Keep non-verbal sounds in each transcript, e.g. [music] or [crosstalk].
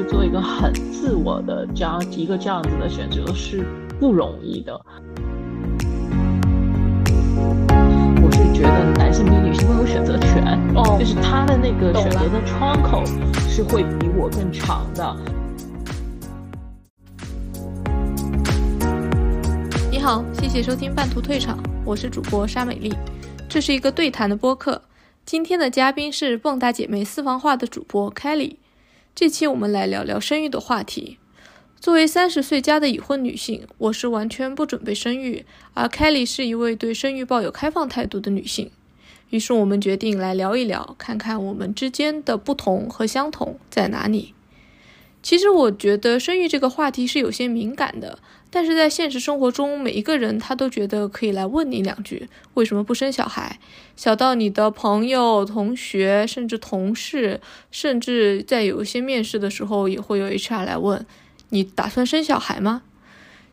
去做一个很自我的这样一个这样子的选择是不容易的。我是觉得男性比女性更有选择权，哦就是他的那个选择的窗口是会比我更长的。你好，谢谢收听半途退场，我是主播沙美丽，这是一个对谈的播客。今天的嘉宾是蹦跶姐妹私房话的主播 Kelly。这期我们来聊聊生育的话题。作为三十岁加的已婚女性，我是完全不准备生育，而 Kelly 是一位对生育抱有开放态度的女性。于是我们决定来聊一聊，看看我们之间的不同和相同在哪里。其实我觉得生育这个话题是有些敏感的，但是在现实生活中，每一个人他都觉得可以来问你两句，为什么不生小孩？小到你的朋友、同学，甚至同事，甚至在有一些面试的时候，也会有 HR 来问你打算生小孩吗？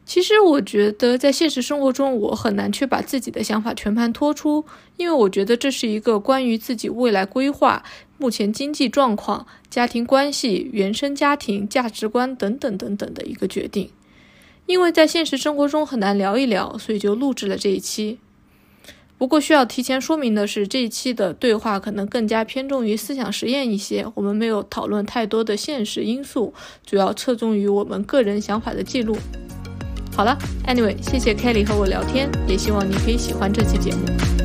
其实我觉得在现实生活中，我很难去把自己的想法全盘托出，因为我觉得这是一个关于自己未来规划、目前经济状况、家庭关系、原生家庭价值观等等等等的一个决定。因为在现实生活中很难聊一聊，所以就录制了这一期。不过需要提前说明的是，这一期的对话可能更加偏重于思想实验一些，我们没有讨论太多的现实因素，主要侧重于我们个人想法的记录。好了，Anyway，谢谢 Kelly 和我聊天，也希望你可以喜欢这期节目。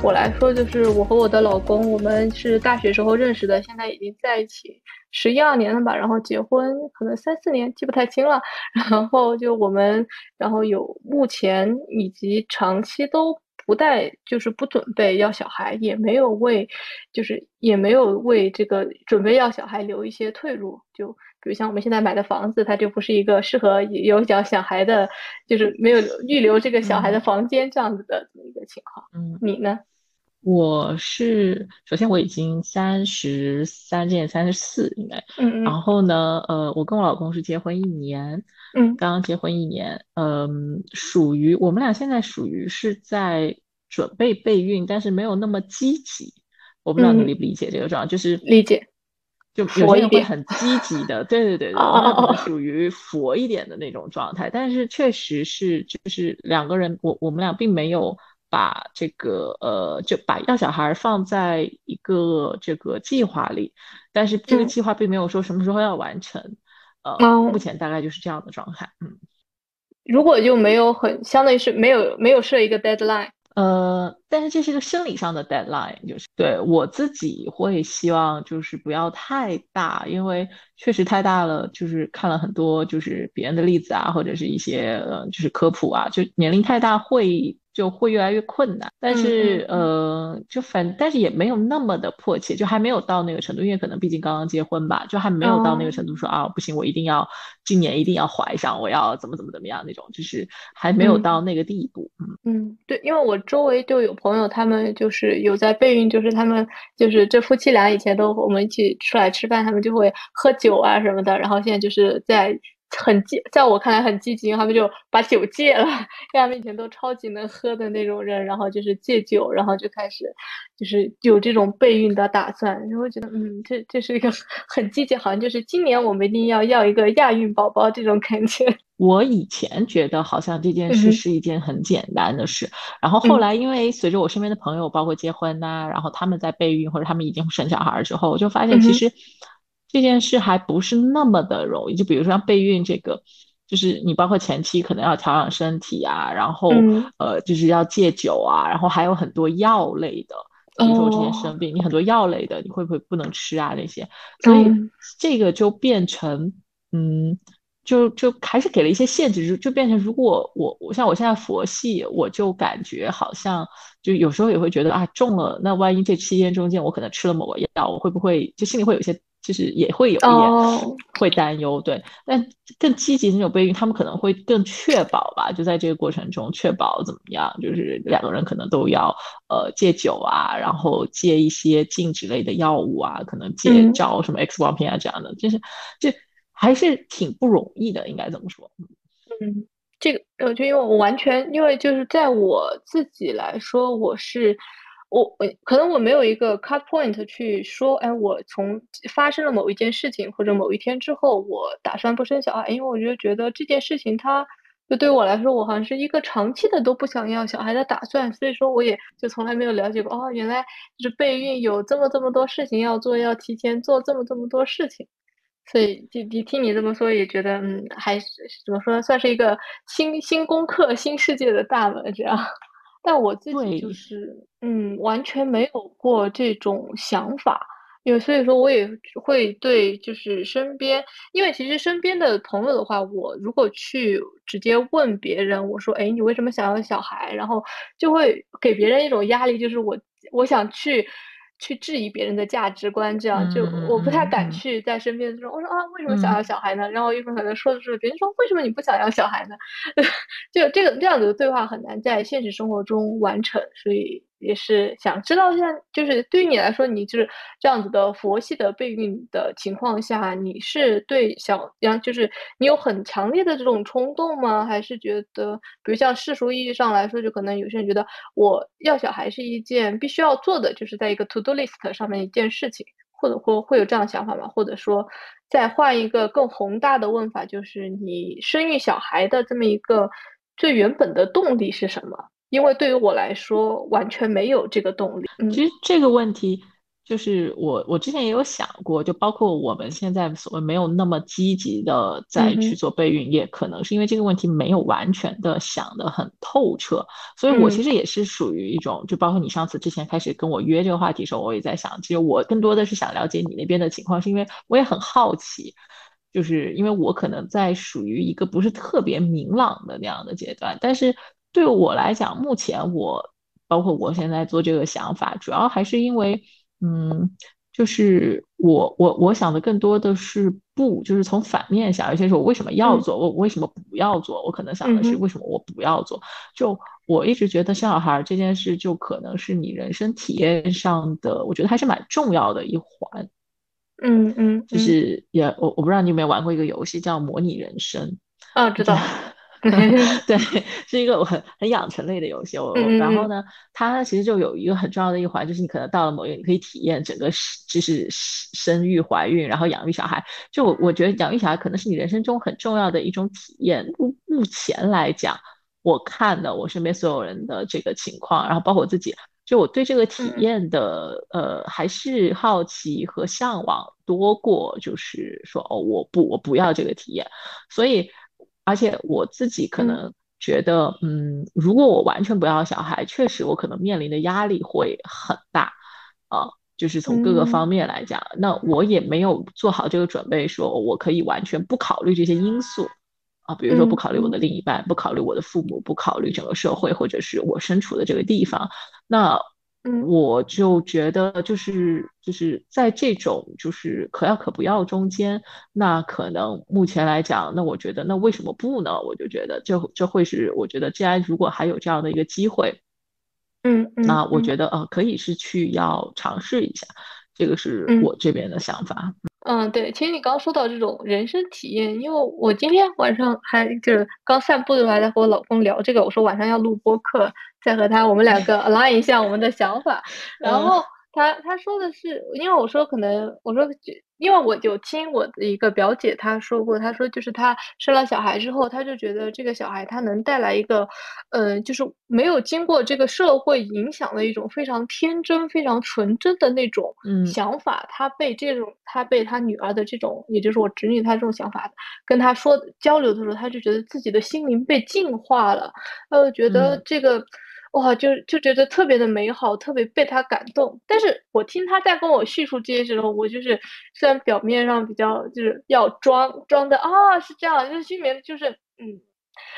我来说，就是我和我的老公，我们是大学时候认识的，现在已经在一起十一二年了吧，然后结婚可能三四年，记不太清了。[laughs] 然后就我们，然后有目前以及长期都不带，就是不准备要小孩，也没有为，就是也没有为这个准备要小孩留一些退路。就比如像我们现在买的房子，它就不是一个适合有小小孩的，就是没有预留这个小孩的房间这样子的一个情况。嗯，你呢？我是首先我已经三十三届三十四应该，嗯。嗯。然后呢，呃，我跟我老公是结婚一年，嗯。刚刚结婚一年，嗯，属于我们俩现在属于是在准备备孕，但是没有那么积极。我不知道你嗯。理不理解这个状态，就是理解。就有些人会很积极的，[laughs] 对对对属于佛一点的那种状态，但是确实是就是两个人，我我们俩并没有把这个呃，就把要小孩放在一个这个计划里，但是这个嗯计划并没有说什么时候要完成，呃，哦目前大概就是这样的状态，嗯。如果就没有很，相当于是没有没有设一个 deadline。呃，但是这是一个生理上的 deadline，就是对我自己会希望就是不要太大，因为确实太大了，就是看了很多就是别人的例子啊，或者是一些呃就是科普啊，就年龄太大会就会越来越困难。但是嗯呃，就反但是也没有那么的迫切，就还没有到那个程度，因为可能毕竟刚刚结婚吧，就还没有到那个哦程度说啊不行，我一定要今年一定要怀上，我要怎么怎么怎么样那种，就是还没有嗯到那个地步，嗯。嗯，对，因为我周围就有朋友，他们就是有在备孕，就是他们就是这夫妻俩以前都我们一起出来吃饭，他们就会喝酒啊什么的，然后现在就是在很积，在我看来很积极，他们就把酒戒了，因为他们以前都超级能喝的那种人，然后就是戒酒，然后就开始就是有这种备孕的打算，然后我觉得嗯，这这是一个很积极，好像就是今年我们一定要要一个亚运宝宝这种感觉。[laughs] 我以前觉得好像这件事是一件很简单的事，然后后嗯。来因为随着我身边的朋友，包括结婚呐、然后他们在备孕或者他们已经生小孩儿之后，我就发现其实这件事还不是那么的容易。就比如说像备孕这个，就是你包括前期可能要调养身体啊，然后嗯呃就是要戒酒啊，然后还有很多药类的。比如说我之前哦生病，你很多药类的，你会不会不能吃啊？那些，所以嗯这个就变成，嗯，就就还是给了一些限制，就就变成如果我我像我现在佛系，我就感觉好像就有时候也会觉得啊中了，那万一这期间中间我可能吃了某个药，我会不会就心里会有一些就是也会有一点哦会担忧，对。但更积极的那种备孕，他们可能会更确保吧，就在这个过程中确保怎么样，就是两个人可能都要呃戒酒啊，然后戒一些禁止类的药物啊，可能戒嗯照什么 X 光片啊这样的，就是这还是挺不容易的，应该怎么说。嗯，这个呃，就因为我完全，因为就是在我自己来说，我是我我可能我没有一个 cut point 去说，哎，我从发生了某一件事情或者某一天之后，我打算不生小孩，因为我就觉得这件事情它就对我来说，我好像是一个长期的都不想要小孩的打算，所以说我也就从来没有了解过，哦，原来就是备孕有这么这么多事情要做，要提前做这么这么多事情。所以，就你听你这么说，也觉得，嗯，还是怎么说，算是一个新新功课、新世界的大门这样。但我自己就是，嗯，完全没有过这种想法，因为所以说，我也会对，就是身边，因为其实身边的朋友的话，我如果去直接问别人，我说，哎，你为什么想要小孩？然后就会给别人一种压力，就是我我想去。去质疑别人的价值观，这样就我不太敢去在身边说，我说啊，为什么想要小孩呢？然后一会儿可能说的是别人说，为什么你不想要小孩呢？[laughs] 就这个这样子的对话很难在现实生活中完成，所以。也是想知道，一下就是对于你来说，你就是这样子的佛系的备孕的情况下，你是对小样，就是你有很强烈的这种冲动吗？还是觉得，比如像世俗意义上来说，就可能有些人觉得我要小孩是一件必须要做的，就是在一个 to do list 上面一件事情，或者或会有这样的想法吗？或者说，再换一个更宏大的问法，就是你生育小孩的这么一个最原本的动力是什么？因为对于我来说，完全没有这个动力。其实这个问题，就是我我之前也有想过，就包括我们现在所谓没有那么积极的在去做备孕，也可能是因为这个问题没有完全的想得很透彻。所以我其实也是属于一种，就包括你上次之前开始跟我约这个话题的时候，我也在想，其实我更多的是想了解你那边的情况，是因为我也很好奇，就是因为我可能在属于一个不是特别明朗的那样的阶段，但是。对我来讲，目前我包括我现在做这个想法，主要还是因为，嗯，就是我我我想的更多的是不，就是从反面想，有些时候我为什么要做，我为什么不要做？我可能想的是为什么我不要做？就我一直觉得生小孩这件事，就可能是你人生体验上的，我觉得还是蛮重要的一环。嗯嗯，就是也我我不知道你有没有玩过一个游戏叫模拟人生？啊，知道。[laughs] [laughs] [laughs] 对，[laughs] 是一个很很养成类的游戏。我然后呢，它其实就有一个很重要的一环，就是你可能到了某一个，你可以体验整个就是生育、怀孕，然后养育小孩。就我我觉得养育小孩可能是你人生中很重要的一种体验。目目前来讲，我看的我身边所有人的这个情况，然后包括我自己，就我对这个体验的呃还是好奇和向往多过，就是说哦，我不我不要这个体验，所以。而且我自己可能觉得，嗯，如果我完全不要小孩，确实我可能面临的压力会很大，啊，就是从各个方面来讲，那我也没有做好这个准备，说我可以完全不考虑这些因素，啊，比如说不考虑我的另一半，不考虑我的父母，不考虑整个社会或者是我身处的这个地方，那。我就觉得，就是就是在这种就是可要可不要中间，那可能目前来讲，那我觉得那为什么不呢？我就觉得这这会是我觉得，既然如果还有这样的一个机会，嗯，那我觉得呃可以是去要尝试一下，这个是我这边的想法。嗯，对，其实你刚刚说到这种人生体验，因为我今天晚上还就是刚散步的时候还在和我老公聊这个，我说晚上要录播客，再和他我们两个 align 一下我们的想法，[laughs] 然后。他他说的是，因为我说可能我说，因为我有听我的一个表姐她说过，她说就是她生了小孩之后，她就觉得这个小孩他能带来一个，呃，就是没有经过这个社会影响的一种非常天真、非常纯真的那种想法。她被这种，她被她女儿的这种，也就是我侄女她这种想法跟她说交流的时候，她就觉得自己的心灵被净化了，呃，觉得这个。哇，就就觉得特别的美好，特别被他感动。但是我听他在跟我叙述这些时候，我就是虽然表面上比较就是要装装的啊，是这样，就是心里面就是嗯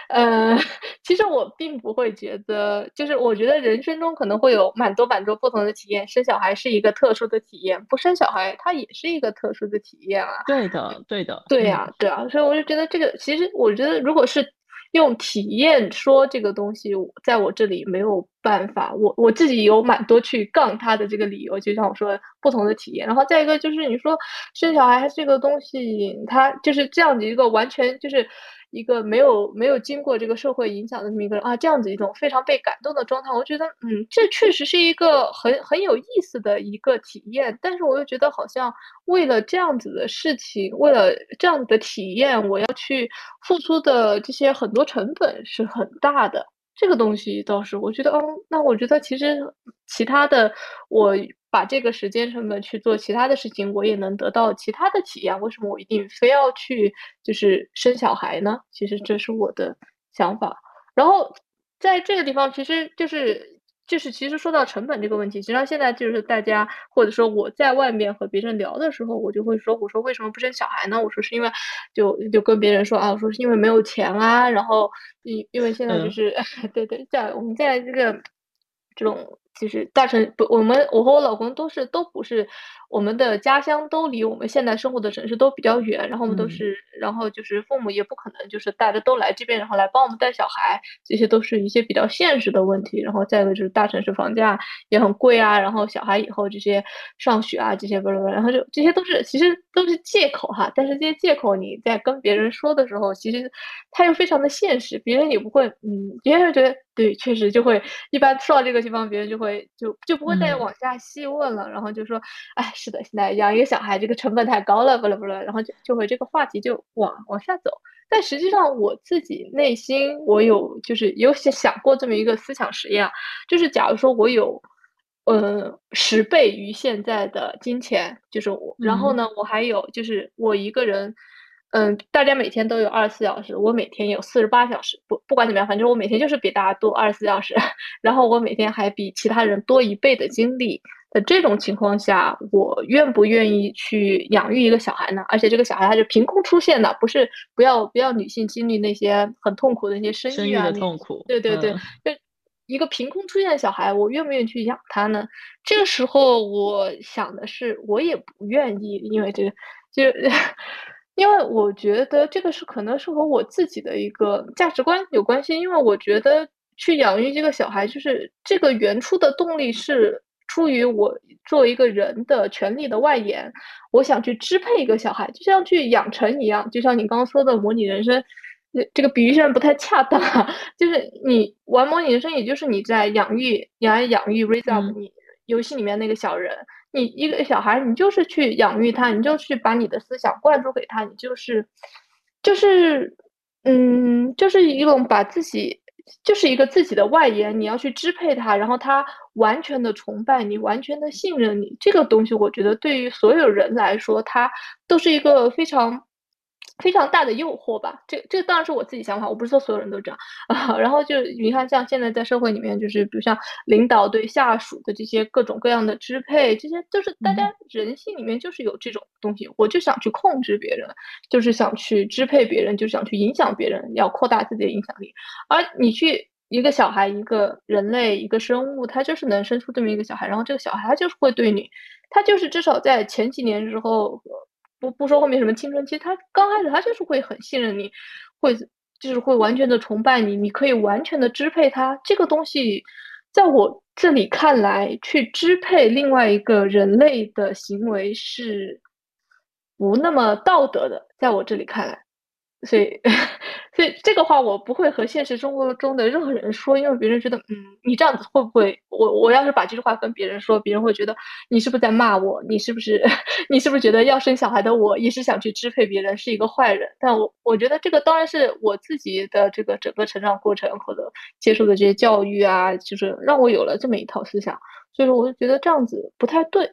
呃，[laughs] 其实我并不会觉得，就是我觉得人生中可能会有蛮多蛮多不同的体验，生小孩是一个特殊的体验，不生小孩它也是一个特殊的体验啊。对的，对的，对呀，对啊，所以我就觉得这个其实我觉得如果是。用体验说这个东西，在我这里没有办法。我我自己有蛮多去杠他的这个理由，就像我说不同的体验。然后再一个就是你说生小孩这个东西，它就是这样的一个完全就是。一个没有没有经过这个社会影响的这么一个人啊，这样子一种非常被感动的状态，我觉得，嗯，这确实是一个很很有意思的一个体验。但是我又觉得，好像为了这样子的事情，为了这样子的体验，我要去付出的这些很多成本是很大的。这个东西倒是，我觉得，嗯，那我觉得其实其他的我。把这个时间成本去做其他的事情，我也能得到其他的体验。为什么我一定非要去就是生小孩呢？其实这是我的想法。然后在这个地方，其实就是就是其实说到成本这个问题，实际上现在就是大家或者说我在外面和别人聊的时候，我就会说，我说为什么不生小孩呢？我说是因为就就跟别人说啊，我说是因为没有钱啊。然后因因为现在就是 [laughs] 对对，在我们在这个这种。就是大城不，我们我和我老公都是都不是，我们的家乡都离我们现在生活的城市都比较远，然后我们都是，然后就是父母也不可能就是大家都来这边，然后来帮我们带小孩，这些都是一些比较现实的问题。然后再一个就是大城市房价也很贵啊，然后小孩以后这些上学啊这些不是不是，然后就这些都是其实都是借口哈。但是这些借口你在跟别人说的时候，其实他又非常的现实，别人也不会，嗯，别人觉得。对，确实就会一般说到这个地方，别人就会就就不会再往下细问了，然后就说，哎，是的，现在养一个小孩这个成本太高了，不了不了，然后就就会这个话题就往往下走。但实际上我自己内心我有就是有想想过这么一个思想实验，就是假如说我有，呃，十倍于现在的金钱，就是我，然后呢，我还有就是我一个人。嗯，大家每天都有二十四小时，我每天有四十八小时。不不管怎么样，反正我每天就是比大家多二十四小时。[laughs] 然后我每天还比其他人多一倍的精力。在这种情况下，我愿不愿意去养育一个小孩呢？而且这个小孩他是凭空出现的，不是不要不要女性经历那些很痛苦的那些生育啊痛苦。对对对，就一个凭空出现的小孩，我愿不愿意去养他呢？这个时候我想的是，我也不愿意，因为这个就。因为我觉得这个是可能是和我自己的一个价值观有关系。因为我觉得去养育这个小孩，就是这个原初的动力是出于我作为一个人的权利的外延。我想去支配一个小孩，就像去养成一样。就像你刚刚说的模拟人生，这个比喻虽然不太恰当，[laughs] 就是你玩模拟人生，也就是你在养育、养养育 raise up 你游戏里面那个小人。你一个小孩，你就是去养育他，你就去把你的思想灌输给他，你就是，就是，嗯，就是一种把自己，就是一个自己的外延，你要去支配他，然后他完全的崇拜你，完全的信任你，这个东西，我觉得对于所有人来说，他都是一个非常。非常大的诱惑吧，这这当然是我自己想法，我不是说所有人都这样 [laughs] 啊。然后就你看，像现在在社会里面，就是比如像领导对下属的这些各种各样的支配，这些就是大家人性里面就是有这种东西，我就想去控制别人，就是想去支配别人，就想去影响别人，要扩大自己的影响力。而你去一个小孩，一个人类，一个生物，他就是能生出这么一个小孩，然后这个小孩他就是会对你，他就是至少在前几年之后。不不说后面什么青春期，他刚开始他就是会很信任你，会就是会完全的崇拜你，你可以完全的支配他。这个东西，在我这里看来，去支配另外一个人类的行为是不那么道德的，在我这里看来。所以，所以这个话我不会和现实生活中的任何人说，因为别人觉得，嗯，你这样子会不会？我我要是把这句话跟别人说，别人会觉得你是不是在骂我？你是不是 [laughs] 你是不是觉得要生小孩的我也是想去支配别人，是一个坏人？但我我觉得这个当然是我自己的这个整个成长过程或者接受的这些教育啊，就是让我有了这么一套思想。所以说，我就觉得这样子不太对。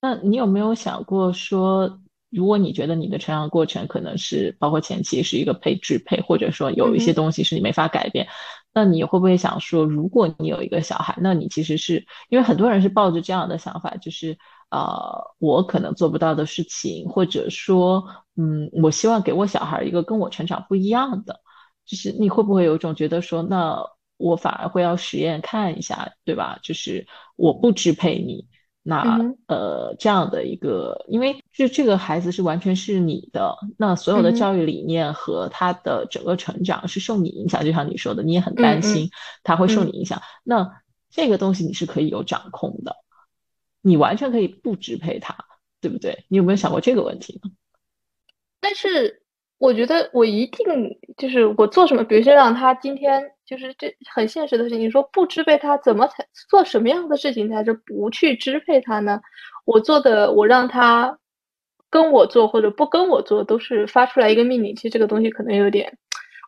那你有没有想过说？如果你觉得你的成长过程可能是包括前期是一个被支配，或者说有一些东西是你没法改变，那你会不会想说，如果你有一个小孩，那你其实是因为很多人是抱着这样的想法，就是呃，我可能做不到的事情，或者说，嗯，我希望给我小孩一个跟我成长不一样的，就是你会不会有一种觉得说，那我反而会要实验看一下，对吧？就是我不支配你。那呃，这样的一个，因为这这个孩子是完全是你的，那所有的教育理念和他的整个成长是受你影响，就像你说的，你也很担心他会受你影响。那这个东西你是可以有掌控的，你完全可以不支配他，对不对？你有没有想过这个问题呢？但是我觉得我一定就是我做什么，比如说让他今天就是这很现实的事情，你说不支配他，怎么才做什么样的事情才是不去支配他呢？我做的，我让他跟我做或者不跟我做，都是发出来一个命令。其实这个东西可能有点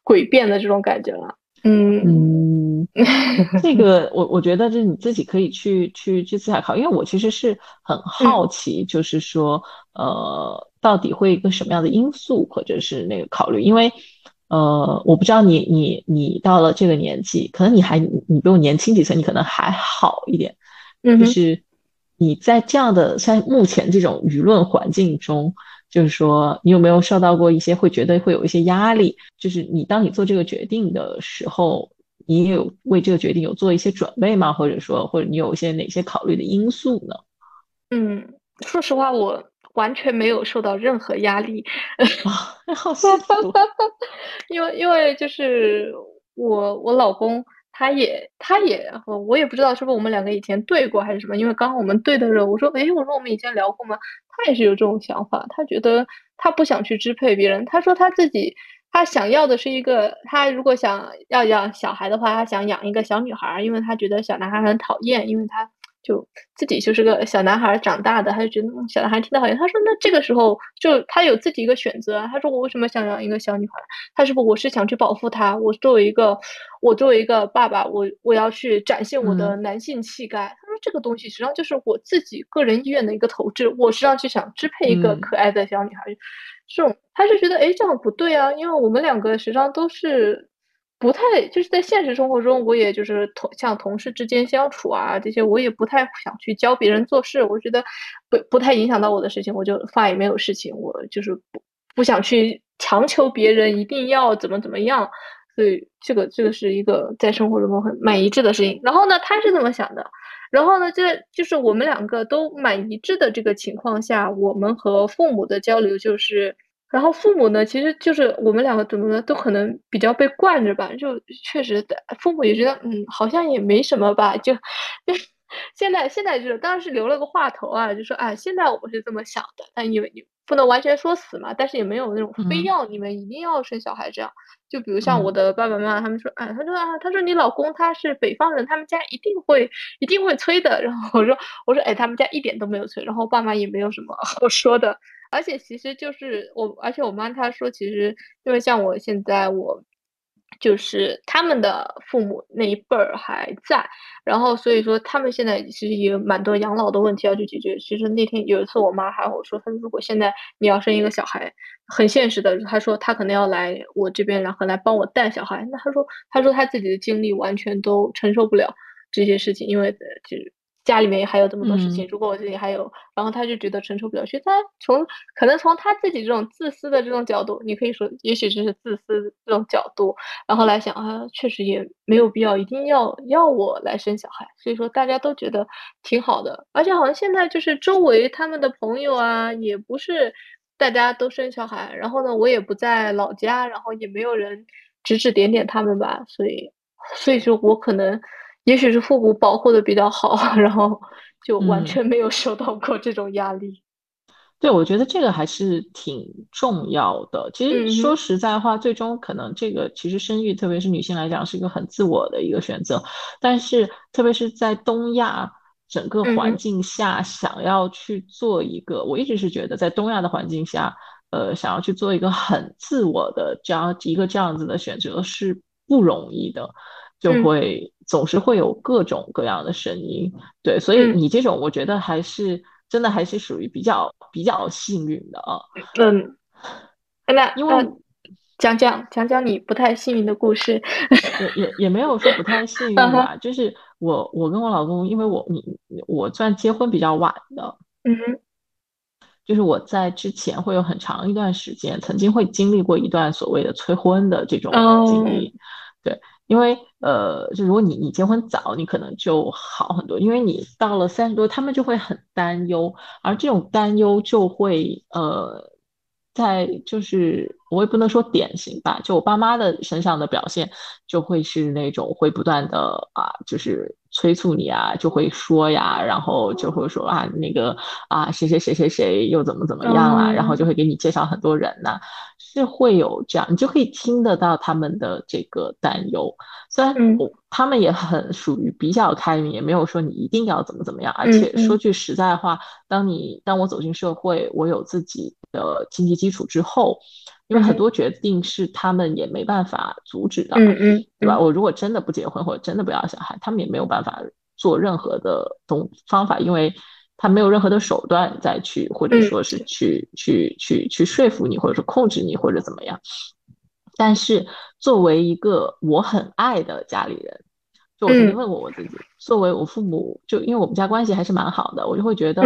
诡辩的这种感觉了。嗯嗯，[laughs] 这个我我觉得就是你自己可以去去去思考，因为我其实是很好奇，就是说呃，到底会一个什么样的因素或者是那个考虑？因为呃，我不知道你你你到了这个年纪，可能你还你比我年轻几岁，你可能还好一点，嗯就是。你在这样的像目前这种舆论环境中，就是说，你有没有受到过一些会觉得会有一些压力？就是你当你做这个决定的时候，你有为这个决定有做一些准备吗？或者说，或者你有一些哪些考虑的因素呢？嗯，说实话，我完全没有受到任何压力。[laughs] 啊，好幸福。[laughs] 因为因为就是我我老公。他也，他也，我也不知道是不是我们两个以前对过还是什么，因为刚刚我们对的时候，我说，哎，我说我们以前聊过吗？他也是有这种想法，他觉得他不想去支配别人，他说他自己，他想要的是一个，他如果想要养小孩的话，他想养一个小女孩，因为他觉得小男孩很讨厌，因为他。就自己就是个小男孩长大的，他就觉得小男孩听的好像。他说：“那这个时候就他有自己一个选择。”他说：“我为什么想养一个小女孩？他是不我是想去保护她。我作为一个我作为一个爸爸，我我要去展现我的男性气概。”他说：“这个东西实际上就是我自己个人意愿的一个投掷。我实际上去想支配一个可爱的小女孩，这种他是觉得哎这样不对啊，因为我们两个实际上都是。”不太就是在现实生活中，我也就是同像同事之间相处啊，这些我也不太想去教别人做事。我觉得不不太影响到我的事情，我就发也没有事情。我就是不不想去强求别人一定要怎么怎么样。所以这个这个是一个在生活中很蛮一致的事情。然后呢，他是这么想的。然后呢，这就是我们两个都蛮一致的这个情况下，我们和父母的交流就是。然后父母呢，其实就是我们两个怎么呢，都可能比较被惯着吧，就确实父母也觉得，嗯，好像也没什么吧，就就 [laughs] 现在现在就是当然是留了个话头啊，就说啊，现在我是这么想的，但因为你不能完全说死嘛，但是也没有那种非要你们一定要生小孩这样。就比如像我的爸爸妈妈，他们说，哎，他说啊，他说你老公他是北方人，他们家一定会一定会催的。[laughs] 然后我说我说哎，他们家一点都没有催，然后爸妈也没有什么 [laughs] 好说的。而且其实就是我，而且我妈她说，其实因为像我现在我就是他们的父母那一辈儿还在，然后所以说他们现在其实也有蛮多养老的问题要去解决。其实那天有一次我妈还和我说，她说如果现在你要生一个小孩，很现实的，她说她可能要来我这边，然后来帮我带小孩。那她说她说她自己的精力完全都承受不了这些事情，因为就是。家里面还有这么多事情，如果我这里还有，然后他就觉得承受不了。所以他从可能从他自己这种自私的这种角度，你可以说，也许就是自私这种角度，然后来想啊，确实也没有必要一定要要我来生小孩。所以说大家都觉得挺好的，而且好像现在就是周围他们的朋友啊，也不是大家都生小孩，然后呢，我也不在老家，然后也没有人指指点点他们吧，所以所以说我可能。也许是父母保护的比较好，然后就完全没有受到过这种压力。对，我觉得这个还是挺重要的。其实说实在话，最终可能这个其实生育，特别是女性来讲，是一个很自我的一个选择。但是特别是在东亚整个环境下，想要去做一个，我一直是觉得在东亚的环境下，呃，想要去做一个很自我的这样一个这样子的选择是不容易的。就会总是会有各种各样的声音，对，所以你这种我觉得还是真的还是属于比较比较幸运的啊。嗯，那因为讲讲讲讲你不太幸运的故事，也也也没有说不太幸运吧，就是我我跟我老公，因为我你我算结婚比较晚的，嗯哼，就是我在之前会有很长一段时间，曾经会经历过一段所谓的催婚的这种经历，对。因为呃，就如果你你结婚早，你可能就好很多。因为你到了三十多，他们就会很担忧，而这种担忧就会呃，在就是我也不能说典型吧，就我爸妈的身上的表现就会是那种会不断的啊，就是催促你啊，就会说呀，然后就会说啊，那个啊，谁谁谁谁谁又怎么怎么样啊，然后就会给你介绍很多人呐，是会有这样，你就可以听得到他们的这个担忧。虽然我他们也很属于比较开明，也没有说你一定要怎么怎么样。而且说句实在话，当你当我走进社会，我有自己的经济基础之后。因为很多决定是他们也没办法阻止的，嗯嗯，对吧？我如果真的不结婚或者真的不要小孩，他们也没有办法做任何的东方法，因为他没有任何的手段再去或者说是去去去去说服你，或者说控制你或者怎么样。但是作为一个我很爱的家里人，就我曾经问过我自己，作为我父母，就因为我们家关系还是蛮好的，我就会觉得，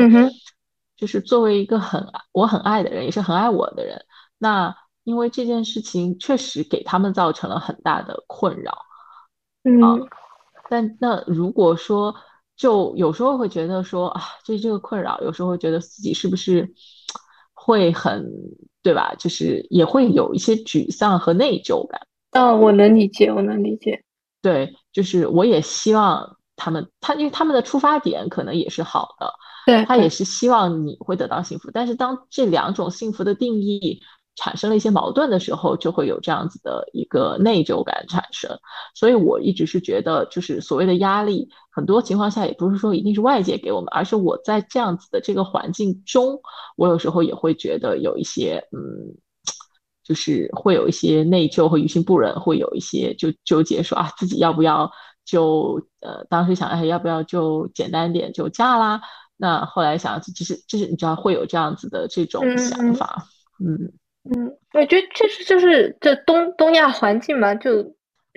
就是作为一个很我很爱的人，也是很爱我的人，那。因为这件事情确实给他们造成了很大的困扰，嗯，但那如果说就有时候会觉得说啊，就这个困扰，有时候会觉得自己是不是会很对吧？就是也会有一些沮丧和内疚感。嗯，我能理解，我能理解。对，就是我也希望他们，他因为他们的出发点可能也是好的，对他也是希望你会得到幸福。但是当这两种幸福的定义。产生了一些矛盾的时候，就会有这样子的一个内疚感产生。所以我一直是觉得，就是所谓的压力，很多情况下也不是说一定是外界给我们，而是我在这样子的这个环境中，我有时候也会觉得有一些，嗯，就是会有一些内疚和于心不忍，会有一些就纠结说啊，自己要不要就呃，当时想哎，要不要就简单点就嫁啦？那后来想，其实就是你知道会有这样子的这种想法，嗯。嗯，我觉得确实就是这东东亚环境嘛，就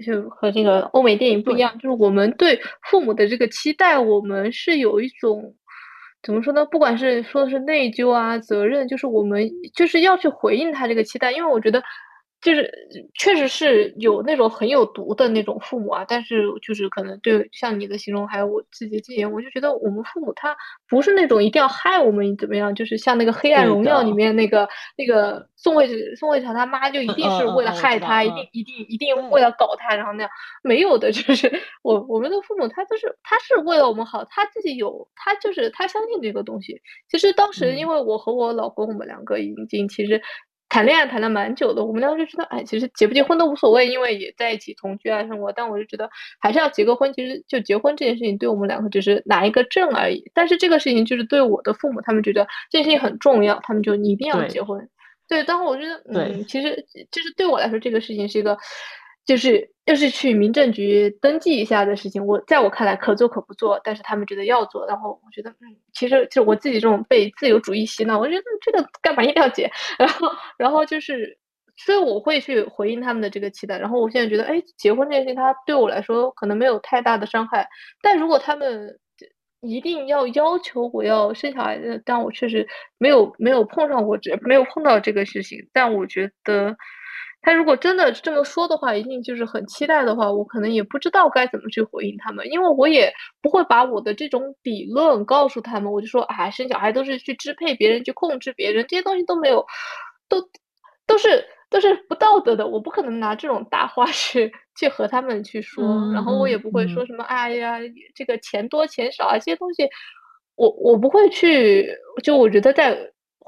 就和这个欧美电影不一样，就是我们对父母的这个期待，我们是有一种怎么说呢？不管是说的是内疚啊、责任，就是我们就是要去回应他这个期待，因为我觉得。就是确实是有那种很有毒的那种父母啊，但是就是可能对像你的形容，还有我自己的经验，我就觉得我们父母他不是那种一定要害我们怎么样，就是像那个《黑暗荣耀》里面那个那个宋慧宋慧乔他妈就一定是为了害他，一定一定一定为了搞他，然后那样没有的，[laughs] 就是我我们的父母他就是他是为了我们好，他自己有他就是他相信这个东西。其实当时因为我和我老公我们两个已经其实。谈恋爱谈了蛮久的，我们两个就知道，哎，其实结不结婚都无所谓，因为也在一起同居啊生活。但我就觉得还是要结个婚，其实就结婚这件事情对我们两个只是拿一个证而已。但是这个事情就是对我的父母，他们觉得这件事情很重要，他们就你一定要结婚。对，当时我觉得，嗯，其实就是对我来说，这个事情是一个。就是又是去民政局登记一下的事情，我在我看来可做可不做，但是他们觉得要做，然后我觉得，嗯，其实就我自己这种被自由主义洗脑，我觉得这个干嘛一定要结？[laughs] 然后，然后就是，所以我会去回应他们的这个期待。然后我现在觉得，哎，结婚这件事情，它对我来说可能没有太大的伤害。但如果他们一定要要求我要生小孩子，但我确实没有没有碰上过这没有碰到这个事情，但我觉得。他如果真的这么说的话，一定就是很期待的话，我可能也不知道该怎么去回应他们，因为我也不会把我的这种理论告诉他们。我就说，啊，生小孩都是去支配别人，去控制别人，这些东西都没有，都都是都是不道德的。我不可能拿这种大话 [laughs] 去去和他们去说，然后我也不会说什么，哎呀，这个钱多钱少啊，这些东西，我我不会去。就我觉得在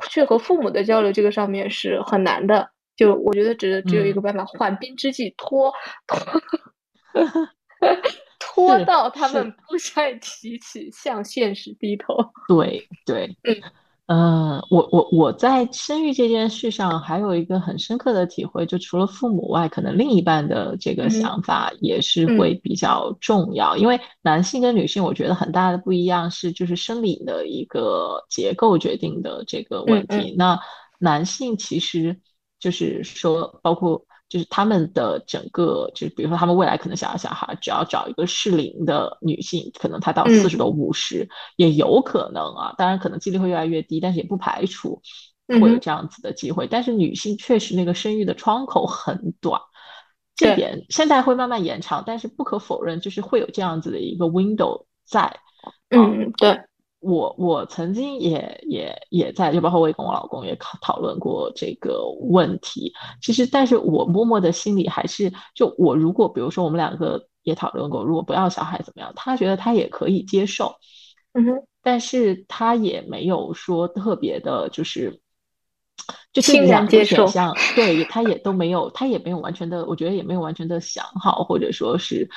去和父母的交流这个上面是很难的。就我觉得只只有一个办法，缓兵之计，拖拖 [laughs] 拖到他们不再提起，向现实低头。对对，嗯，我我我在生育这件事上还有一个很深刻的体会，就除了父母外，可能另一半的这个想法也是会比较重要。因为男性跟女性，我觉得很大的不一样是，就是生理的一个结构决定的这个问题。那男性其实。就是说，包括就是他们的整个，就是比如说他们未来可能想要小孩，只要找一个适龄的女性，可能她到四十多五十也有可能啊。当然，可能几率会越来越低，但是也不排除会有这样子的机会。但是女性确实那个生育的窗口很短，这点现在会慢慢延长，但是不可否认，就是会有这样子的一个 window 在。嗯，对。我我曾经也也也在，就包括我也跟我老公也讨讨论过这个问题。其实，但是我默默的心里还是，就我如果比如说我们两个也讨论过，如果不要小孩怎么样，他觉得他也可以接受，嗯哼，但是他也没有说特别的，就是就这欣然两个选项，对，他也都没有，他也没有完全的，我觉得也没有完全的想好，或者说是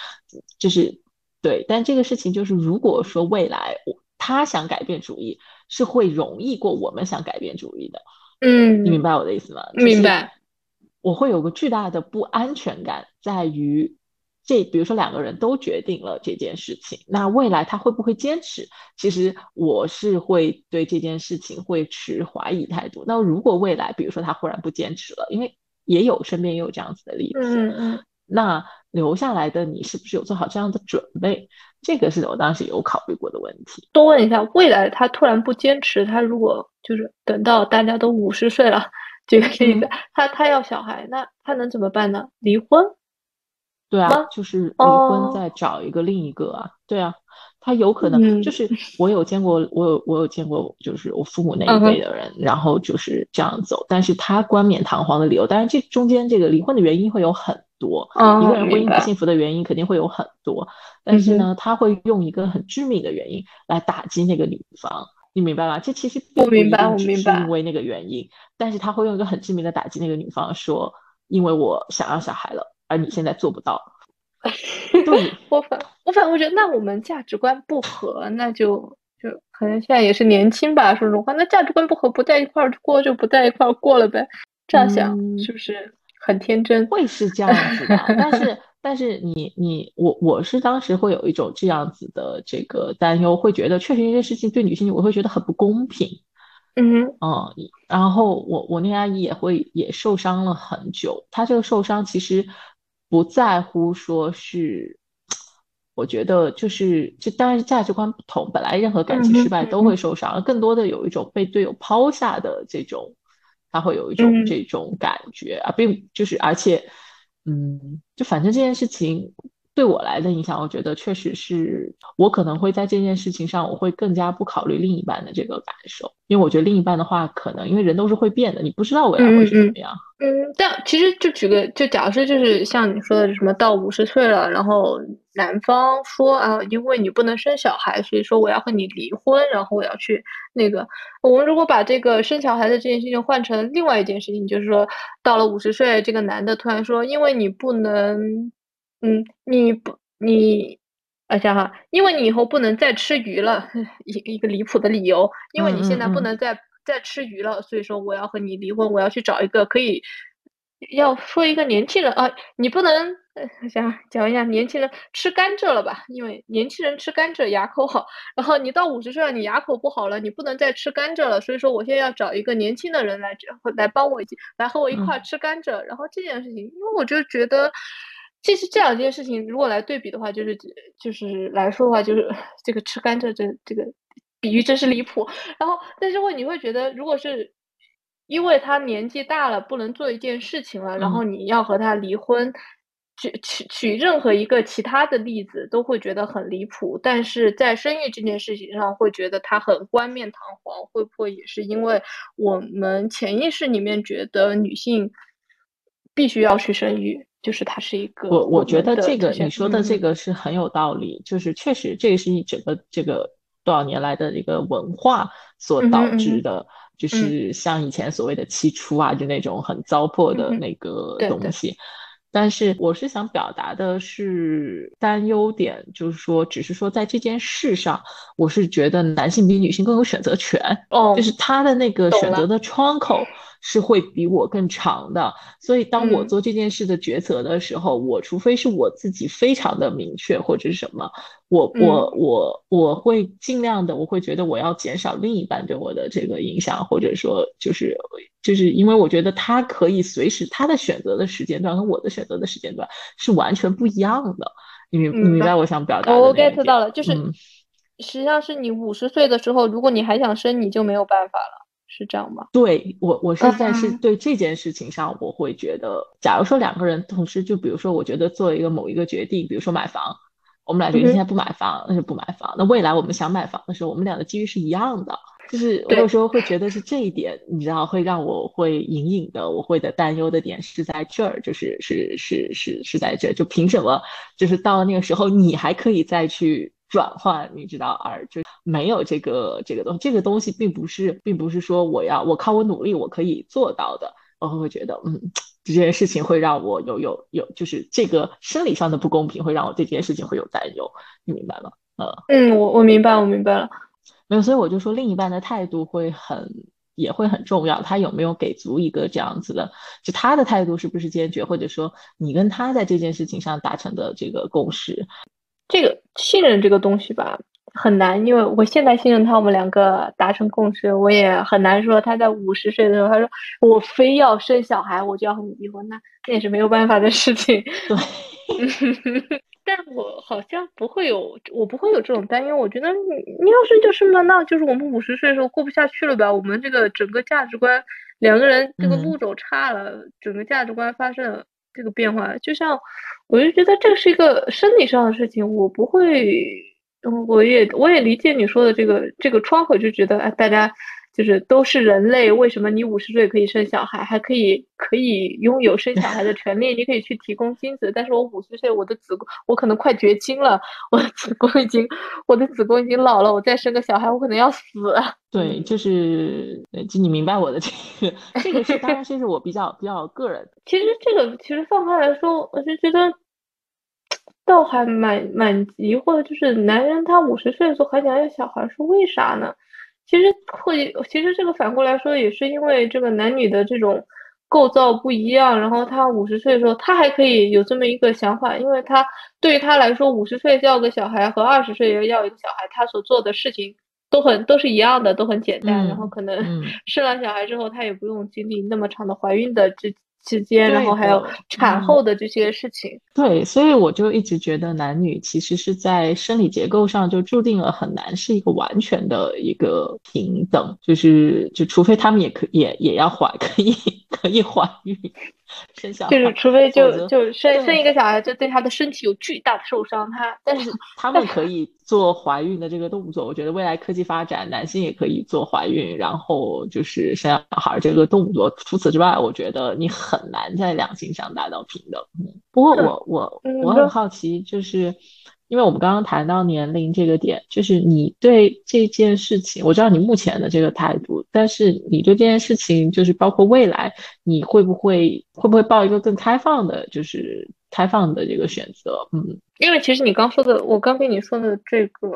就是对，但这个事情就是，如果说未来我他想改变主意，是会容易过我们想改变主意的。嗯，你明白我的意思吗？明白。我会有个巨大的不安全感，在于这，比如说两个人都决定了这件事情，那未来他会不会坚持？其实我是会对这件事情会持怀疑态度。那如果未来，比如说他忽然不坚持了，因为也有身边也有这样子的例子，嗯嗯那留下来的你是不是有做好这样的准备？这个是我当时有考虑过的问题。多问一下，未来他突然不坚持，他如果就是等到大家都五十岁了，举个例子，嗯他他要小孩，那他能怎么办呢？离婚？对啊，就是离哦婚再找一个另一个啊，对啊，他有可能嗯就是我有见过，我有我有见过，就是我父母那一辈的人，然后就是这样走，但是他冠冕堂皇的理由，当然这中间这个离婚的原因会有很多，哦一个人婚姻不幸福的原因肯定会有很多，但是呢，他会用一个很致命的原因来打击那个女方。你明白吗？这其实并不一我明白定是我明白因为那个原因，但是他会用一个很致命的打击那个女方，说因为我想要小孩了，而你现在做不到。[laughs] 对，[laughs] 我反我反会觉得，那我们价值观不合，那就就可能现在也是年轻吧，说实话，那价值观不合，不在一块儿过就不在一块儿过了呗。这样想嗯是不是很天真？会是这样子的，但是但是你你我我是当时会有一种这样子的这个担忧，会觉得确实这件事情对女性我会觉得很不公平，嗯哼嗯，然后我我那阿姨也会也受伤了很久，她这个受伤其实不在乎说是，我觉得就是就当然是价值观不同，本来任何感情失败都会受伤，更多的有一种被队友抛下的这种，他会有一种嗯这种感觉啊，并就是而且，嗯，就反正这件事情。对我来的影响，我觉得确实是我可能会在这件事情上，我会更加不考虑另一半的这个感受，因为我觉得另一半的话，可能因为人都是会变的，你不知道未来会是怎么样。嗯，但其实就举个，就假设就是像你说的什么到五十岁了，然后男方说啊，因为你不能生小孩，所以说我要和你离婚，然后我要去那个。我们如果把这个生小孩的这件事情换成另外一件事情，就是说到了五十岁，这个男的突然说，因为你不能，嗯，你不你。啊，想哈，因为你以后不能再吃鱼了，[laughs] 一一个离谱的理由，因为你现在不嗯嗯嗯能再再吃鱼了，所以说我要和你离婚，我要去找一个可以，要说一个年轻人啊，你不能，呃想讲一下年轻人吃甘蔗了吧？因为年轻人吃甘蔗牙口好，然后你到五十岁了，你牙口不好了，你不能再吃甘蔗了，所以说我现在要找一个年轻的人来来帮我一起来和我一块儿吃甘蔗，然后这件事情，因为我就觉得。其实这两件事情，如果来对比的话，就是就是来说的话，就是这个吃甘蔗这这个比喻真是离谱。然后，但是会你会觉得，如果是因为他年纪大了，不能做一件事情了，然后你要和他离婚，举举举任何一个其他的例子，都会觉得很离谱。但是在生育这件事情上，会觉得他很冠冕堂皇。会不会也是因为我们潜意识里面觉得女性必须要去生育？就是它是一个，我我觉得这个你说的这嗯个是很有道理，就是确实这个是一整个这个多少年来的一个文化所导致的，就是像以前所谓的七出啊，就那种很糟粕的那个对对东西。但是我是想表达的是担忧点，就是说，只是说在这件事上，我是觉得男性比女性更有选择权，哦，就是他的那个选择的窗口是会比我更长的。所以当我嗯。做这件事的抉择的时候，我除非是我自己非常的明确或者是什么，我嗯。我我我会尽量的，我会觉得我要减少另一半对我的这个影响，或者说就是就是因为我觉得他可以随时他的选择的时间段和我的选择的时间段是完全不一样的。你明你明明白白我想表达的我 get 到了，就。是嗯。实际上是你五十岁的时候，如果你还想生，你就没有办法了，是这样吗？对我，我是在是嗯对这件事情上，我会觉得，假如说两个人同时，就比如说，我觉得做一个某一个决定，比如说买房，我们俩决定现在不买房，那就不买房。那未来我们想买房的时候，我们俩的机遇是一样的。就是我有时候会觉得是这一点，你知道，会让我会隐隐的，我会的担忧的点是在这儿，就是是是是是在这，就凭什么？就是到了那个时候，你还可以再去转换，你知道，而就没有这个这个东西，这个东西并不是，并不是说我要我靠我努力我可以做到的。我会觉得，嗯，这件事情会让我有有有，就是这个生理上的不公平，会让我对这件事情会有担忧。你明白吗？呃，嗯，我我明白，我明白了。没有，所以我就说，另一半的态度会很，也会很重要。他有没有给足一个这样子的，就他的态度是不是坚决，或者说你跟他在这件事情上达成的这个共识，这个信任这个东西吧，很难。因为我现在信任他，我们两个达成共识，我也很难说他在五十岁的时候，他说我非要生小孩，我就要和你离婚，那那也是没有办法的事情。对。[laughs] 但我好像不会有，我不会有这种担忧。我觉得你你要是就生吧，那就是我们五十岁的时候过不下去了吧？我们这个整个价值观，两个人这个路走差了，整个价值观发生了这个变化。就像我就觉得这是一个生理上的事情，我不会，我也我也理解你说的这个这个窗口，就觉得哎，大家。就是都是人类，为什么你五十岁可以生小孩，还可以可以拥有生小孩的权利？你可以去提供精子，但是我五十岁，我的子宫我可能快绝经了，我的子宫已经我的子宫已经老了，我再生个小孩，我可能要死。对，就是就你明白我的这个，这个是当然，这是我比较比较个人。其实这个其实放开来说，我就觉得倒还蛮蛮疑惑的，就是男人他五十岁的时候还想要小孩，是为啥呢？其实会，其实这个反过来说，也是因为这个男女的这种构造不一样。然后他五十岁的时候，他还可以有这么一个想法，因为他对于他来说，五十岁要个小孩和二十岁要一个小孩，他所做的事情都很都是一样的，都很简单。然后可能 [laughs] 生了小孩之后，他也不用经历那么长的怀孕的这。之间，然后还有产后的这些事情。对，所以我就一直觉得男女其实是在生理结构上就注定了很难是一个完全的一个平等，就是就除非他们也可也也要怀，[laughs] 可以可以怀孕。生小孩就是，除非就就生生一个小孩，就对他的身体有巨大的受伤。他但是他们可以做怀孕的这个动作。我觉得未来科技发展，男性也可以做怀孕，然后就是生小孩这个动作。除此之外，我觉得你很难在两性上达到平等。不过我我我很好奇，就是。因为我们刚刚谈到年龄这个点，就是你对这件事情，我知道你目前的这个态度，但是你对这件事情，就是包括未来，你会不会会不会抱一个更开放的，就是开放的这个选择？嗯，因为其实你刚说的，我刚跟你说的这个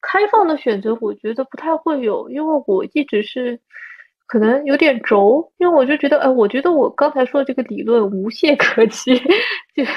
开放的选择，我觉得不太会有，因为我一直是可能有点轴，因为我就觉得，哎，我觉得我刚才说的这个理论无懈可击，就。[laughs]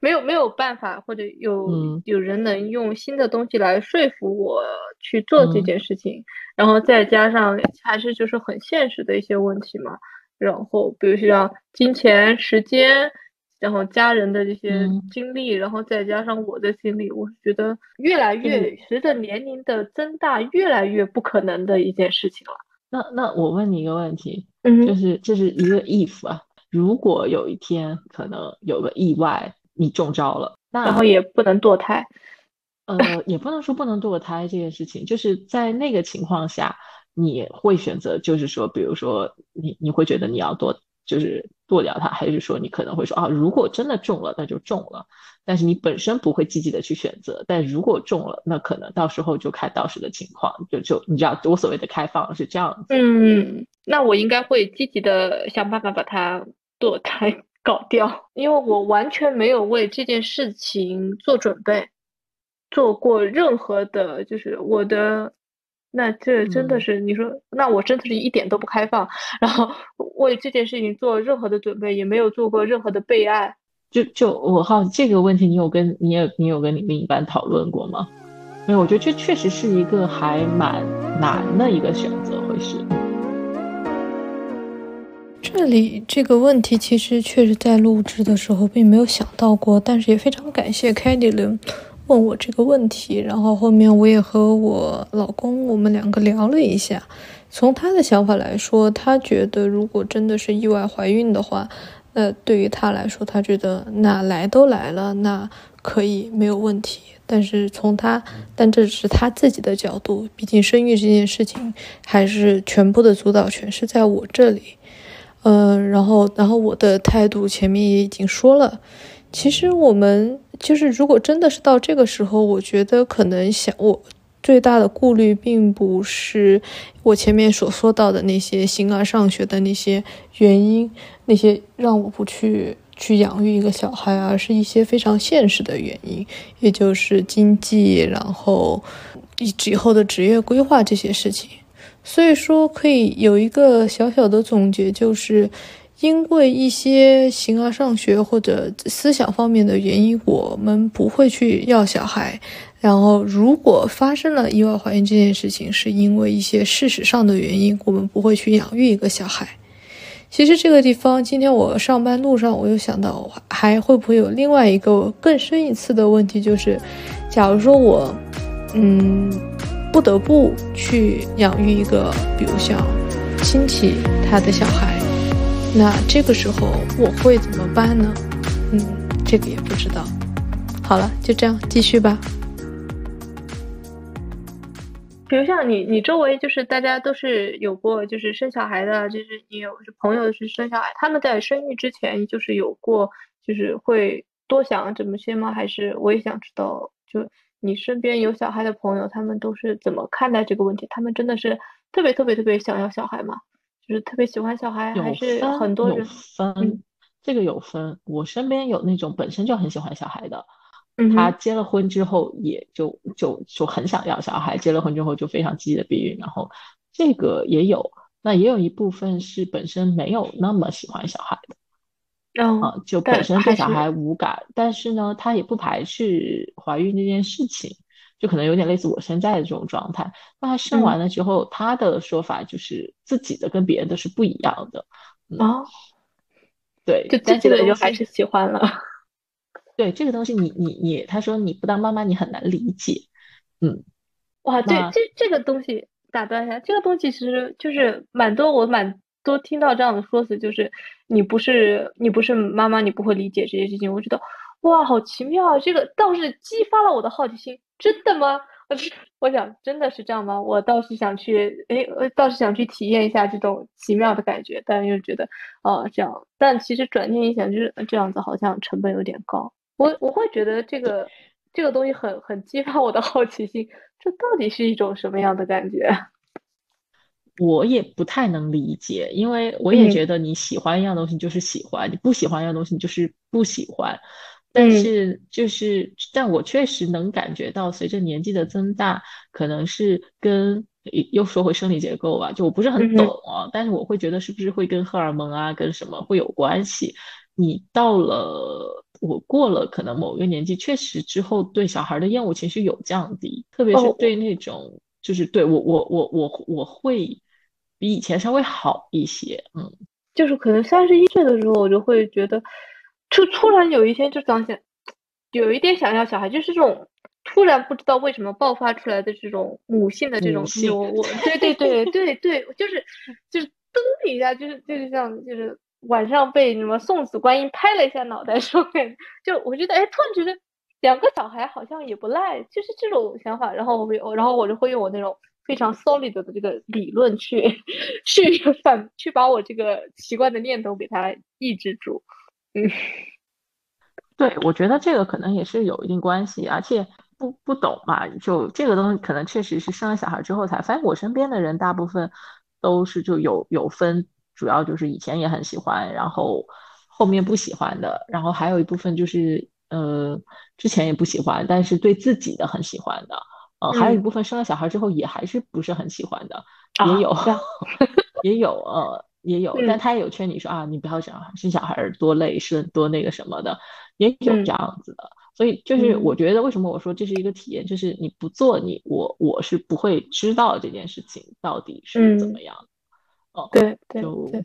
没有没有办法，或者有有人能用新的东西来说服我去做这件事情，然后再加上还是就是很现实的一些问题嘛。然后比如像金钱、时间，然后家人的这些经历，然后再加上我的经历，我是觉得越来越随着年龄的增大，越来越不可能的一件事情了。那那我问你一个问题，嗯，就是这是一个 if 啊，如果有一天可能有个意外。你中招了，那然后也不能堕胎，呃，也不能说不能堕胎这件事情，就是在那个情况下，你会选择，就是说，比如说，你你会觉得你要堕，就是堕掉它，还是说你可能会说啊，如果真的中了，那就中了，但是你本身不会积极的去选择，但如果中了，那可能到时候就看到时的情况，就就你知道，我所谓的开放是这样子。嗯，那我应该会积极的想办法把它堕胎。搞掉，因为我完全没有为这件事情做准备，做过任何的，就是我的，那这真的是你说，那我真的是一点都不开放，然后为这件事情做任何的准备，也没有做过任何的备案。就就我好奇这个问题，你有跟你也你有跟你另一半讨论过吗？没有，我觉得这确实是一个还蛮难的一个选择，会是。这里这个问题其实确实在录制的时候并没有想到过，但是也非常感谢 Candy 伦问我这个问题。然后后面我也和我老公我们两个聊了一下，从他的想法来说，他觉得如果真的是意外怀孕的话，那对于他来说，他觉得那来都来了，那可以没有问题。但是从他，但这是他自己的角度，毕竟生育这件事情还是全部的主导权是在我这里。嗯，然后，然后我的态度前面也已经说了。其实我们就是，如果真的是到这个时候，我觉得可能想我最大的顾虑，并不是我前面所说到的那些形而上学的那些原因，那些让我不去去养育一个小孩，而是一些非常现实的原因，也就是经济，然后以以后的职业规划这些事情。所以说，可以有一个小小的总结，就是。因为一些形而上学或者思想方面的原因，我们不会去要小孩。然后，如果发生了意外怀孕这件事情，是因为一些事实上的原因，我们不会去养育一个小孩。其实这个地方，今天我上班路上，我又想到，还会不会有另外一个更深一次的问题，就是，假如说我，嗯，不得不去养育一个，比如像亲戚他的小孩。那这个时候我会怎么办呢？嗯，这个也不知道。好了，就这样继续吧。比如像你，你周围就是大家都是有过就是生小孩的，就是你有朋友是生小孩，他们在生育之前就是有过就是会多想这么些吗？还是我也想知道，就你身边有小孩的朋友，他们都是怎么看待这个问题？他们真的是特别特别特别想要小孩吗？就是特别喜欢小孩，还是很多人分，这个有分。我身边有那种本身就很喜欢小孩的，嗯，他结了婚之后也就就就很想要小孩，结了婚之后就非常积极的避孕，然后这个也有。那也有一部分是本身没有那么喜欢小孩的，啊，就本身对小孩无感，但是呢，她也不排斥怀孕这件事情。就可能有点类似我现在的这种状态。那他生完了之后，他的说法就是自己的跟别人的是不一样的。哦，对，就自己的就还是喜欢了。[laughs] 对这个东西，你你你，他说你不当妈妈，你很难理解。嗯，哇，对，这这个东西打断一下，这个东西其实就是蛮多，我蛮多听到这样的说辞，就是你不是你不是妈妈，你不会理解这些事情。我觉得哇，好奇妙啊！这个倒是激发了我的好奇心。真的吗？[laughs] 我我想真的是这样吗？我倒是想去，哎，我倒是想去体验一下这种奇妙的感觉，但又觉得，哦，这样。但其实转念一想，就是这样子，好像成本有点高。我我会觉得这个这个东西很很激发我的好奇心，这到底是一种什么样的感觉？我也不太能理解，因为我也觉得你喜欢一样东西就是喜欢，你不喜欢一样东西你就是不喜欢。但是就是，但我确实能感觉到，随着年纪的增大，可能是跟又说回生理结构吧，就我不是很懂啊，但是我会觉得是不是会跟荷尔蒙啊，跟什么会有关系？你到了我过了可能某个年纪，确实之后对小孩的厌恶情绪有降低，特别是对那种就是对我我我我我会比以前稍微好一些，嗯，就是可能三十一岁的时候，我就会觉得。就突然有一天就想想，有一点想要小孩，就是这种突然不知道为什么爆发出来的这种母性的这种我我对对对对对，就是就是噔一下，就是就是像就是晚上被什么送子观音拍了一下脑袋说，就我觉得哎，突然觉得两个小孩好像也不赖，就是这种想法，然后我会然后我就会用我那种非常 solid 的这个理论去去反去把我这个奇怪的念头给它抑制住。嗯，对，我觉得这个可能也是有一定关系，而且不不懂嘛，就这个东西可能确实是生了小孩之后才。反正我身边的人大部分都是就有有分，主要就是以前也很喜欢，然后后面不喜欢的，然后还有一部分就是呃之前也不喜欢，但是对自己的很喜欢的，呃，还有一部分生了小孩之后也还是不是很喜欢的，也有，[laughs] 也有呃。也有，但他也有劝你说啊，你不要这样，生小孩多累，是多那个什么的，也有这样子的。所以就是我觉得，为什么我说这是一个体验，就是你不做，你我我是不会知道这件事情到底是怎么样。哦，对对，对，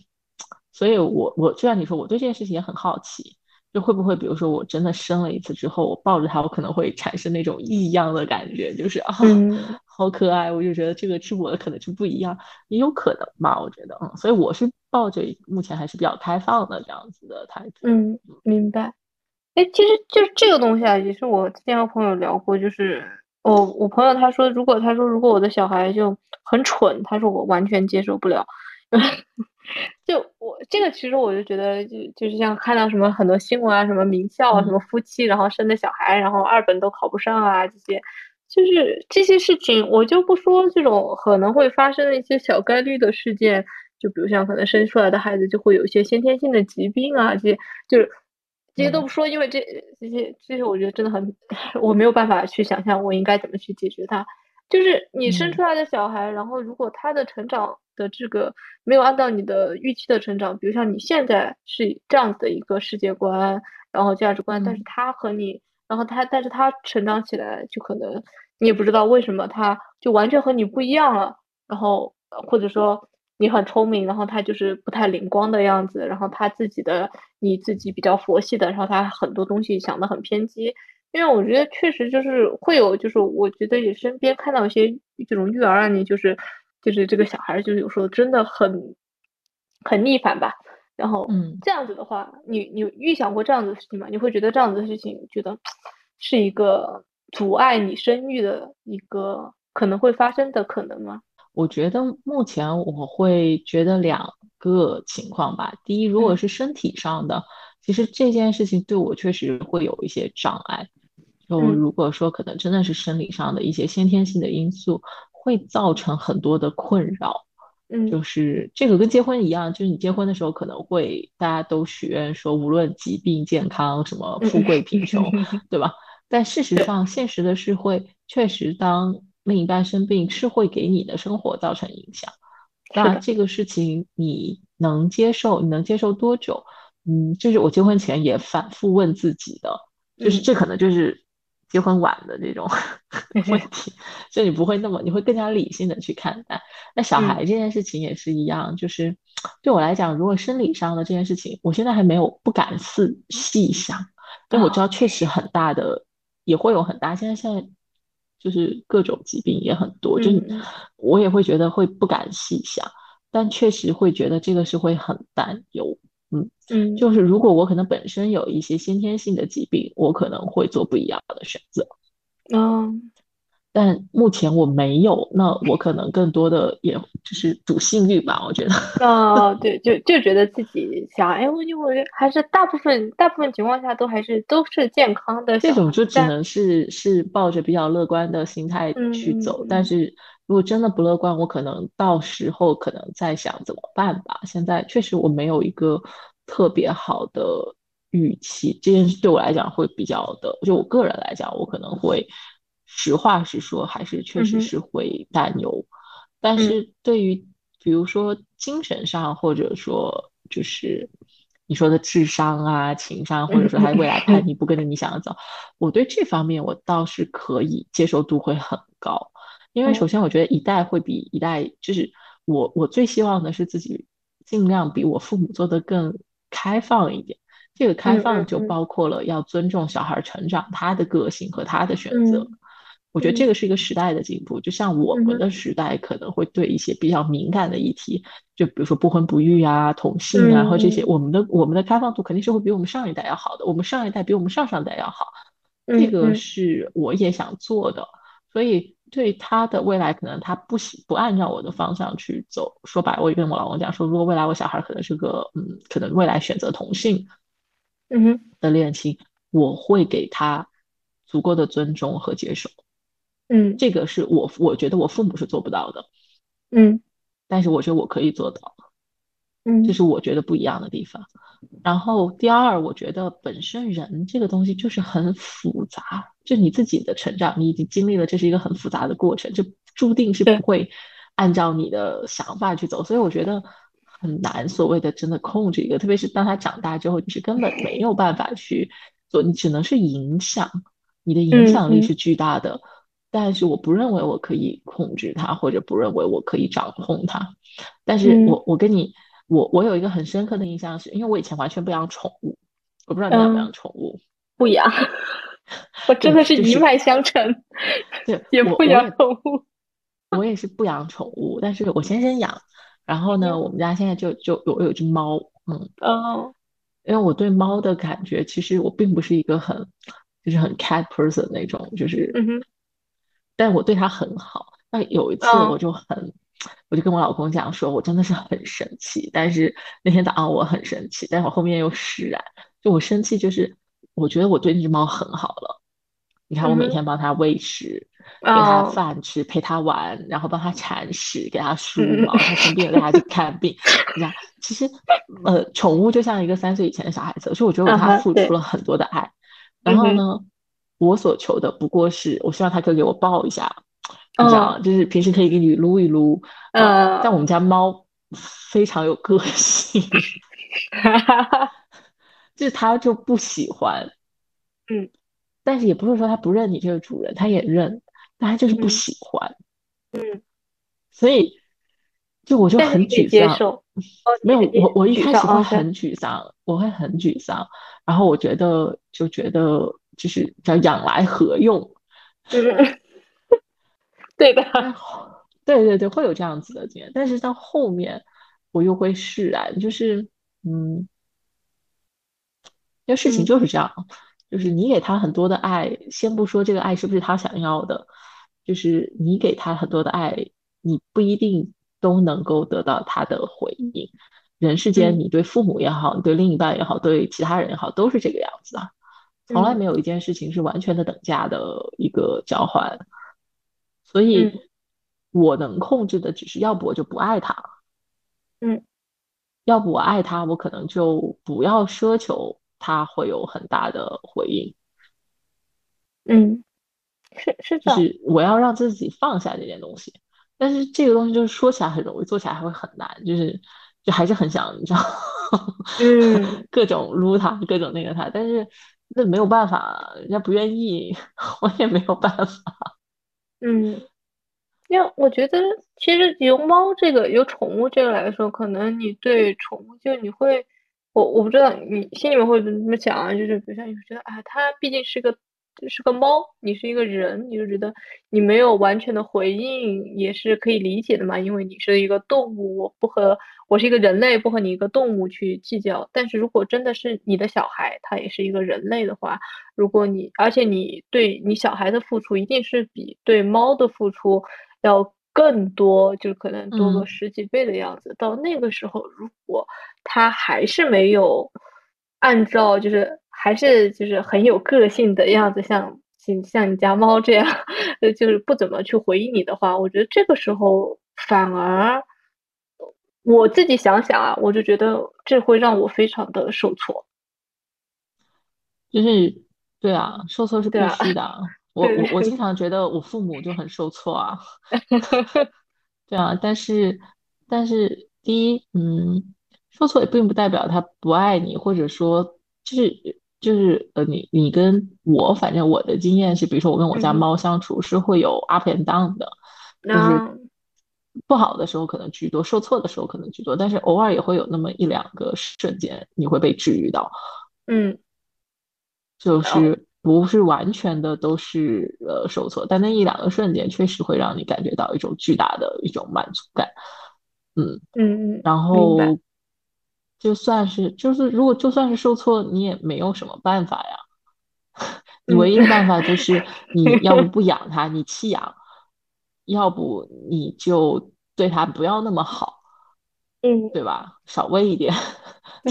所以我我就像你说，我对这件事情也很好奇。就会不会，比如说我真的生了一次之后，我抱着它，我可能会产生那种异样的感觉，就是啊，好可爱，我就觉得这个是我的，可能就不一样，也有可能吧，我觉得，嗯，所以我是抱着目前还是比较开放的这样子的态度。嗯，明白。哎，其实就是这个东西啊，也是我之前和朋友聊过，就是我我朋友他说，如果他说如果我的小孩就很蠢，他说我完全接受不了。[laughs] 就我这个，其实我就觉得，就就是像看到什么很多新闻啊，什么名校啊，什么夫妻然后生的小孩，然后二本都考不上啊，这些，就是这些事情，我就不说这种可能会发生的一些小概率的事件，就比如像可能生出来的孩子就会有一些先天性的疾病啊，这些就是这些都不说，因为这这些这些，我觉得真的很，[laughs] 我没有办法去想象我应该怎么去解决它。就是你生出来的小孩，然后如果他的成长的这个没有按照你的预期的成长，比如像你现在是这样子的一个世界观，然后价值观，但是他和你，然后他，但是他成长起来就可能你也不知道为什么他就完全和你不一样了，然后或者说你很聪明，然后他就是不太灵光的样子，然后他自己的你自己比较佛系的，然后他很多东西想的很偏激。因为我觉得确实就是会有，就是我觉得也身边看到一些这种育儿案例，就是就是这个小孩就是有时候真的很很逆反吧。然后，嗯，这样子的话，你你预想过这样子的事情吗？你会觉得这样子的事情，觉得是一个阻碍你生育的一个可能会发生的可能吗？我觉得目前我会觉得两个情况吧。第一，如果是身体上的，其实这件事情对我确实会有一些障碍。就如果说可能真的是生理上的一些先天性的因素，会造成很多的困扰。嗯，就是这个跟结婚一样，就是你结婚的时候可能会大家都许愿说，无论疾病健康什么富贵贫穷，对吧？但事实上，现实的是会确实当另一半生病是会给你的生活造成影响。那这个事情你能接受？你能接受多久？嗯，就是我结婚前也反复问自己的，就是这可能就是。结婚晚的这种问题，[laughs] 就你不会那么，你会更加理性的去看待。那小孩这件事情也是一样，就是对我来讲，如果生理上的这件事情，我现在还没有不敢细细想，但我知道确实很大的，也会有很大。现在现在就是各种疾病也很多，就我也会觉得会不敢细想，但确实会觉得这个是会很担忧。嗯嗯，就是如果我可能本身有一些先天性的疾病，我可能会做不一样的选择。嗯，但目前我没有，那我可能更多的也就是赌幸运吧，我觉得。[laughs] 哦，对，就就觉得自己想，哎，我就我觉得还是大部分大部分情况下都还是都是健康的。这种就只能是是抱着比较乐观的心态去走，但是如果真的不乐观，我可能到时候可能在想怎么办吧。现在确实我没有一个。特别好的预期，这件事对我来讲会比较的，就我个人来讲，我可能会实话实说，还是确实是会担忧。但是对于比如说精神上，或者说就是你说的智商啊、情商，或者说他未来叛逆不跟着你想的走，我对这方面我倒是可以接受度会很高。因为首先我觉得一代会比一代，就是我我最希望的是自己尽量比我父母做的更。开放一点，这个开放就包括了要尊重小孩成长，他的个性和他的选择。我觉得这个是一个时代的进步。就像我们的时代可能会对一些比较敏感的议题，就比如说不婚不育啊、同性啊和这些，我们的我们的开放度肯定是会比我们上一代要好的。我们上一代比我们上上代要好，这个是我也想做的。所以对他的未来，可能他不喜不按照我的方向去走。说白，我也跟我老公讲说，如果未来我小孩可能是个嗯，可能未来选择同性，嗯哼的恋情，我会给他足够的尊重和接受。嗯，这个是我我觉得我父母是做不到的。嗯，但是我觉得我可以做到。嗯，这是我觉得不一样的地方。然后第二，我觉得本身人这个东西就是很复杂，就你自己的成长，你已经经历了，这是一个很复杂的过程，就注定是不会按照你的想法去走，所以我觉得很难所谓的真的控制一个，特别是当他长大之后，你是根本没有办法去做，你只能是影响，你的影响力是巨大的，但是我不认为我可以控制它，或者不认为我可以掌控它，但是我我跟你。我我有一个很深刻的印象，是因为我以前完全不养宠物，我不知道你养不养宠物？[laughs] 不养，我真的是一脉相承，对，[laughs] 也不养宠物。[laughs] 我也是不养宠物，但是我先生养。然后呢，我们家现在就就有有一只猫，嗯，哦，因为我对猫的感觉，其实我并不是一个很就是很 cat person 那种，就是，嗯哼，但我对它很好。那有一次我就很，我就跟我老公讲说，我真的是很生气。但是那天早上我很生气，但是我后面又释然。就我生气，就是我觉得我对那只猫很好了。你看，我每天帮它喂食。给它饭吃，陪它玩，然后帮它铲屎，给它梳毛，他生病了带它去看病。你看，其实呃，宠物就像一个三岁以前的小孩子，所以我觉得我他付出了很多的爱。然后呢，我所求的不过是，我希望他可以给我抱一下，你知道，就是平时可以给你撸一撸。呃，但我们家猫非常有个性，[laughs] 就是它就不喜欢。[laughs] 嗯，但是也不是说它不认你这个主人，它也认。但他就是不喜欢，嗯，所以就我就很沮丧。没有，我我一开始会很沮丧，我会很沮丧。然后我觉得就觉得就是叫养来何用？嗯，对的，对对对，会有这样子的经验。但是到后面我又会释然，就是嗯，因为事情就是这样，就是你给他很多的爱，先不说这个爱是不是他想要的。就是你给他很多的爱，你不一定都能够得到他的回应。人世间，你对父母也好，你对另一半也好，对其他人也好，都是这个样子啊。从来没有一件事情是完全的等价的一个交换。所以，我能控制的只是要不我就不爱他，嗯，要不我爱他，我可能就不要奢求他会有很大的回应，嗯。是是的，就是我要让自己放下这件东西，但是这个东西就是说起来很容易，做起来还会很难，就是就还是很想你知道，嗯，[laughs] 各种撸他，各种那个他，但是那没有办法，人家不愿意，[laughs] 我也没有办法。嗯，因为我觉得其实由猫这个由宠物这个来说，可能你对宠物就你会，我我不知道你心里面会怎么想啊，就是比如说你觉得啊，它毕竟是个。是个猫，你是一个人，你就觉得你没有完全的回应也是可以理解的嘛，因为你是一个动物，我不和我是一个人类，不和你一个动物去计较。但是如果真的是你的小孩，他也是一个人类的话，如果你而且你对你小孩的付出一定是比对猫的付出要更多，就可能多个十几倍的样子。到那个时候，如果他还是没有按照就是。还是就是很有个性的样子，像像像你家猫这样，呃，就是不怎么去回应你的话，我觉得这个时候反而我自己想想啊，我就觉得这会让我非常的受挫。就是对啊，受挫是必须的。[laughs] 我我我经常觉得我父母就很受挫啊。[laughs] 对啊，但是但是第一，嗯，受挫也并不代表他不爱你，或者说就是。就是呃，你你跟我，反正我的经验是，比如说我跟我家猫相处是会有 up and down 的，就是不好的时候可能居多，受挫的时候可能居多，但是偶尔也会有那么一两个瞬间你会被治愈到，嗯，就是不是完全的都是呃受挫，但那一两个瞬间确实会让你感觉到一种巨大的一种满足感，嗯嗯嗯，然后。就算是就是，如果就算是受挫，你也没有什么办法呀。你唯一的办法就 [laughs] 是你要不不养它，你弃养；要不你就对它不要那么好，嗯，对吧？少喂一点，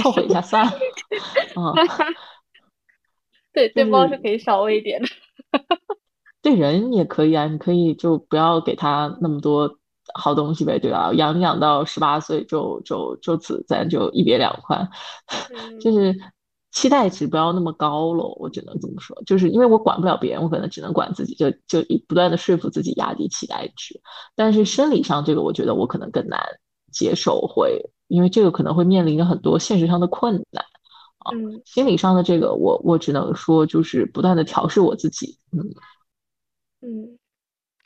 凑合一下算了。[laughs] 嗯，对，[laughs] 对猫是可以少喂一点的。对人也可以啊，你可以就不要给它那么多。好东西呗，对吧？养养到十八岁就就就此咱就一别两宽，[laughs] 就是期待值不要那么高了，我只能这么说。就是因为我管不了别人，我可能只能管自己，就就不断的说服自己压低期待值。但是生理上这个，我觉得我可能更难接受，会因为这个可能会面临着很多现实上的困难啊。心理上的这个，我我只能说就是不断的调试我自己，嗯嗯。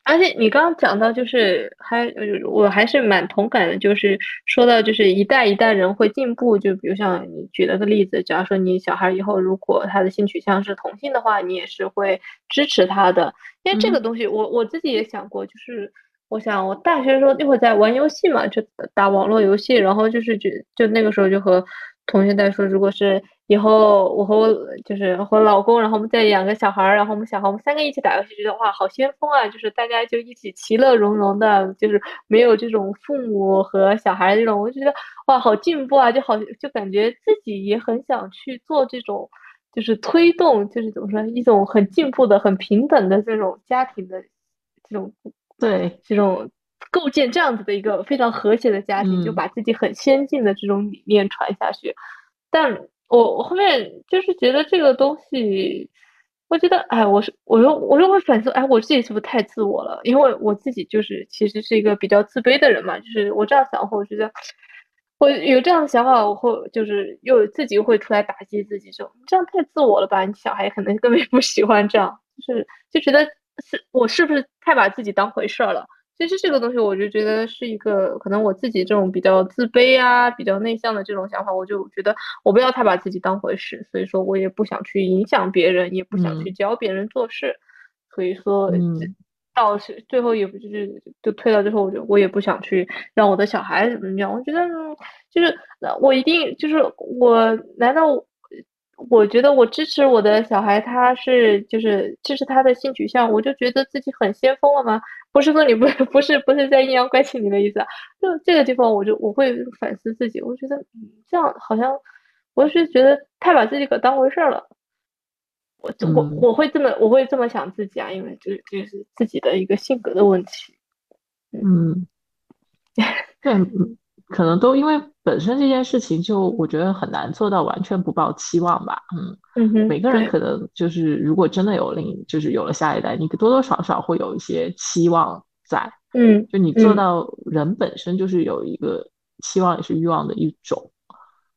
而且你刚刚讲到，就是还我还是蛮同感的，就是说到就是一代一代人会进步，就比如像你举了个例子，假如说你小孩以后如果他的性取向是同性的话，你也是会支持他的，因为这个东西我我自己也想过，就是我想我大学的时候那会在玩游戏嘛，就打网络游戏，然后就是就就那个时候就和同学在说，如果是。以后我和我就是和老公，然后我们再养个小孩儿，然后我们小孩我们三个一起打游戏，觉得哇好先锋啊！就是大家就一起其乐融融的，就是没有这种父母和小孩这种，我就觉得哇好进步啊！就好就感觉自己也很想去做这种，就是推动，就是怎么说一种很进步的、很平等的这种家庭的这种对这种构建这样子的一个非常和谐的家庭，就把自己很先进的这种理念传下去，但。我我后面就是觉得这个东西，我觉得哎，我是我又我又会反思，哎，我自己是不是太自我了？因为我自己就是其实是一个比较自卑的人嘛，就是我这样想后，我觉得我有这样的想法，我会就是又自己又会出来打击自己，说这样太自我了吧？你小孩可能根本不喜欢这样，就是就觉得是我是不是太把自己当回事儿了？其实这个东西，我就觉得是一个可能我自己这种比较自卑啊、比较内向的这种想法，我就觉得我不要太把自己当回事，所以说我也不想去影响别人，也不想去教别人做事，所以说 [laughs] 到最后也不就是就退到最后，我就我也不想去让我的小孩怎么样，我觉得就是我一定就是我难道？我觉得我支持我的小孩，他是就是支持他的性取向，我就觉得自己很先锋了吗？不是说你不不是不是在阴阳怪气你的意思啊？就这个地方，我就我会反思自己，我觉得这样好像我是觉得太把自己可当回事儿了。我我我会这么我会这么想自己啊，因为这这是自己的一个性格的问题。嗯，[laughs] 对。可能都因为本身这件事情，就我觉得很难做到完全不抱期望吧。嗯，每个人可能就是如果真的有另就是有了下一代，你多多少少会有一些期望在。嗯，就你做到人本身就是有一个期望也是欲望的一种。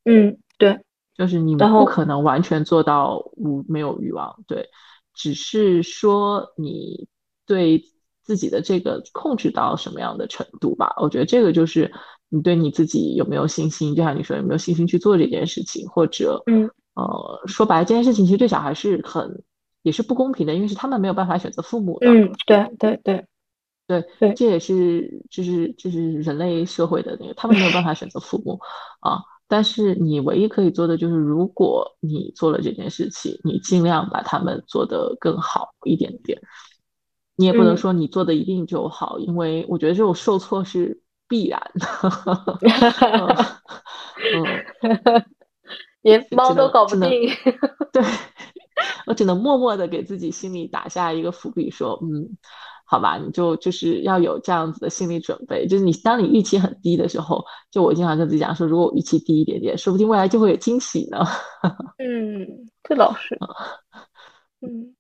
嗯，对，就是你不可能完全做到无没有欲望，对，只是说你对自己的这个控制到什么样的程度吧。我觉得这个就是。你对你自己有没有信心？就像你说，有没有信心去做这件事情？或者，嗯，呃，说白了，这件事情其实对小孩是很也是不公平的，因为是他们没有办法选择父母的。嗯，对对对对对，这也是就是就是人类社会的那个，他们没有办法选择父母啊。但是你唯一可以做的就是，如果你做了这件事情，你尽量把他们做得更好一点点。你也不能说你做的一定就好，因为我觉得这种受挫是。必然 [laughs] 的，嗯，连猫都搞不定。对，我只能默默的给自己心里打下一个伏笔，说，嗯，好吧，你就就是要有这样子的心理准备，就是你当你预期很低的时候，就我经常跟自己讲说，如果我预期低一点点，说不定未来就会有惊喜呢。[laughs] 嗯，这倒是。嗯，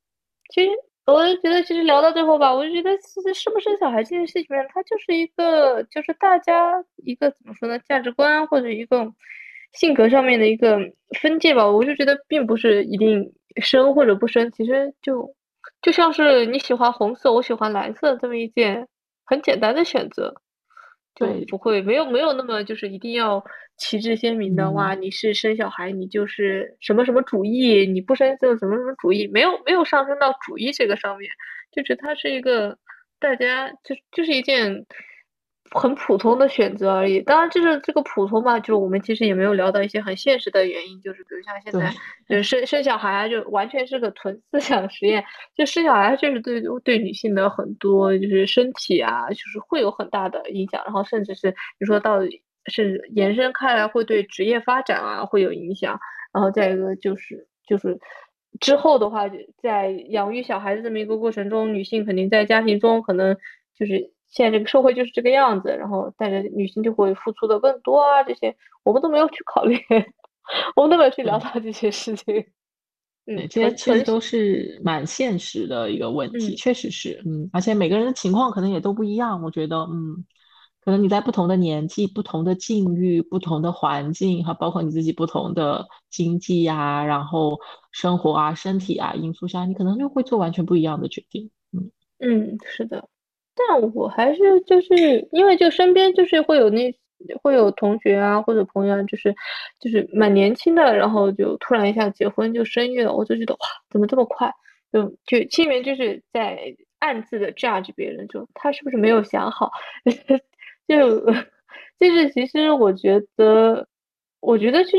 其实。我就觉得，其实聊到最后吧，我就觉得，其实生不生小孩这件事情上，它就是一个，就是大家一个怎么说呢，价值观或者一个性格上面的一个分界吧。我就觉得，并不是一定生或者不生，其实就就像是你喜欢红色，我喜欢蓝色这么一件很简单的选择。就不会没有没有那么就是一定要旗帜鲜明的哇，你是生小孩，你就是什么什么主义，你不生就什么什么主义，没有没有上升到主义这个上面，就是它是一个大家就就是一件。很普通的选择而已，当然就是这个普通嘛，就是我们其实也没有聊到一些很现实的原因，就是比如像现在，就是生生小孩啊，就完全是个纯思想实验，就生小孩确实对对女性的很多就是身体啊，就是会有很大的影响，然后甚至是你说到甚至延伸开来会对职业发展啊会有影响，然后再一个就是就是之后的话，在养育小孩子这么一个过程中，女性肯定在家庭中可能就是。现在这个社会就是这个样子，然后但是女性就会付出的更多啊，这些我们都没有去考虑，[laughs] 我们都没有去聊到这些事情。嗯，这些其实都是蛮现实的一个问题，确实是，嗯，而且每个人的情况可能也都不一样，我觉得，嗯，可能你在不同的年纪、不同的境遇、不同的环境，哈，包括你自己不同的经济呀，然后生活啊、身体啊因素下，你可能就会做完全不一样的决定。嗯，嗯，是的。但我还是就是因为就身边就是会有那会有同学啊或者朋友啊，就是就是蛮年轻的，然后就突然一下结婚就生育了，我就觉得哇，怎么这么快？就就心里面就是在暗自的 judge 别人，就他是不是没有想好？[laughs] 就就是其实我觉得，我觉得其实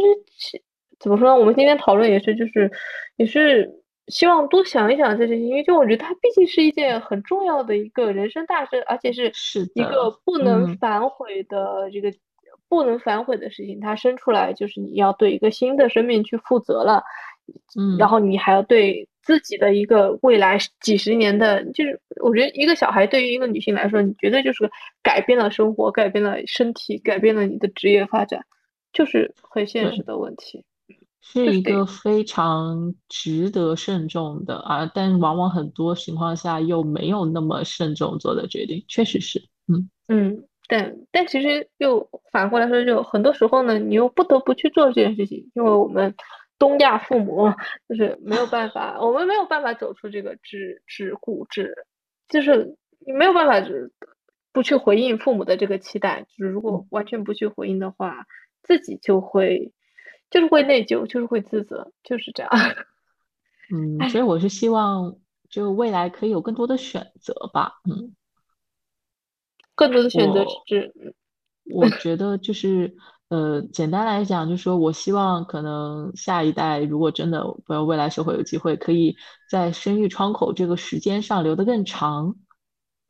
怎么说呢？我们今天讨论也是就是也是。希望多想一想这些，因为就我觉得它毕竟是一件很重要的一个人生大事，而且是一个不能反悔的这个不能反悔的事情。它生出来就是你要对一个新的生命去负责了，嗯，然后你还要对自己的一个未来几十年的，就是我觉得一个小孩对于一个女性来说，你绝对就是改变了生活，改变了身体，改变了你的职业发展，就是很现实的问题。是一个非常值得慎重的啊，但往往很多情况下又没有那么慎重做的决定，确实是，嗯嗯，但但其实又反过来说，就很多时候呢，你又不得不去做这件事情，因为我们东亚父母就是没有办法，我们没有办法走出这个桎桎梏，桎就是你没有办法不去回应父母的这个期待，就是如果完全不去回应的话，自己就会。就是会内疚，就是会自责，就是这样。[laughs] 嗯，所以我是希望，就未来可以有更多的选择吧。嗯，更多的选择是，我觉得就是呃，简单来讲，就是说我希望可能下一代如果真的不要未来社会有机会，可以在生育窗口这个时间上留得更长。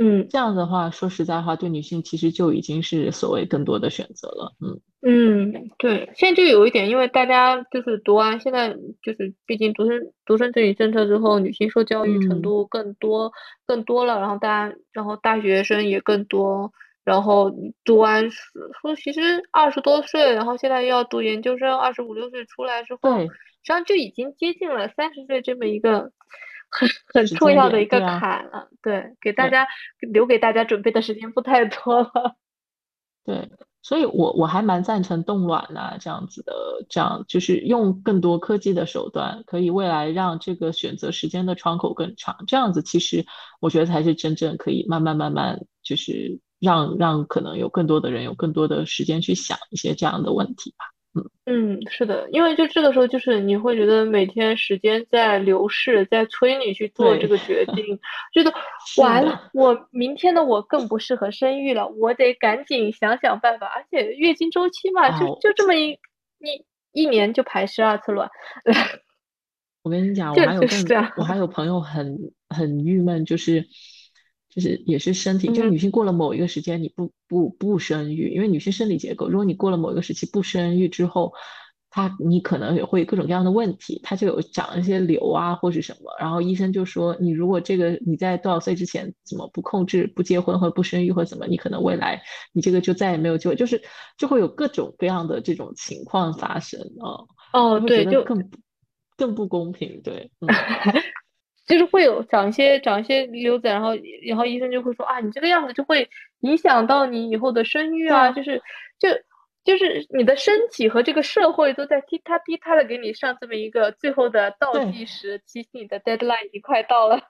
嗯，这样的话，说实在话，对女性其实就已经是所谓更多的选择了。嗯嗯，对，现在就有一点，因为大家就是读完，现在就是毕竟独生独生子女政策之后，女性受教育程度更多更多了，然后大家然后大学生也更多，然后读完说其实二十多岁，然后现在要读研究生，二十五六岁出来之后，实际上就已经接近了三十岁这么一个。很很重要的一个坎了，对，给大家留给大家准备的时间不太多了。[laughs] 对，所以我我还蛮赞成冻卵呐，这样子的，这样就是用更多科技的手段，可以未来让这个选择时间的窗口更长。这样子其实我觉得才是真正可以慢慢慢慢，就是让让可能有更多的人有更多的时间去想一些这样的问题吧。嗯，是的，因为就这个时候，就是你会觉得每天时间在流逝，在催你去做这个决 [laughs] 定，觉得完了，我明天的我更不适合生育了，我得赶紧想想办法。而且月经周期嘛，就就这么一一一年就排十二次卵。我跟你讲，[laughs] 我还有更，我还有朋友很很郁闷，就是。就是也是身体，就是女性过了某一个时间你不不不生育，因为女性生理结构，如果你过了某一个时期不生育之后，她你可能也会各种各样的问题，她就有长一些瘤啊或是什么，然后医生就说你如果这个你在多少岁之前怎么不控制不结婚或者不生育或怎么，你可能未来你这个就再也没有机会，就是就会有各种各样的这种情况发生啊。哦，对，就更更不公平，对。[laughs] 就是会有长一些长一些瘤子，然后然后医生就会说啊，你这个样子就会影响到你以后的生育啊，就是就就是你的身体和这个社会都在滴答滴答的给你上这么一个最后的倒计时，提醒你的 deadline 已经快到了。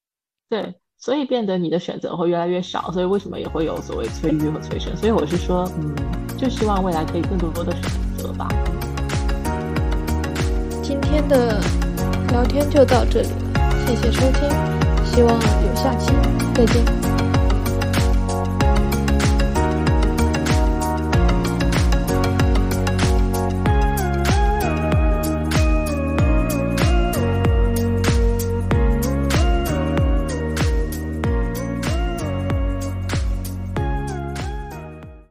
[laughs] 对，所以变得你的选择会越来越少，所以为什么也会有所谓催育和催生？所以我是说，嗯，就希望未来可以更多的选择吧。今天的聊天就到这里了。谢谢收听，希望有下期，再见。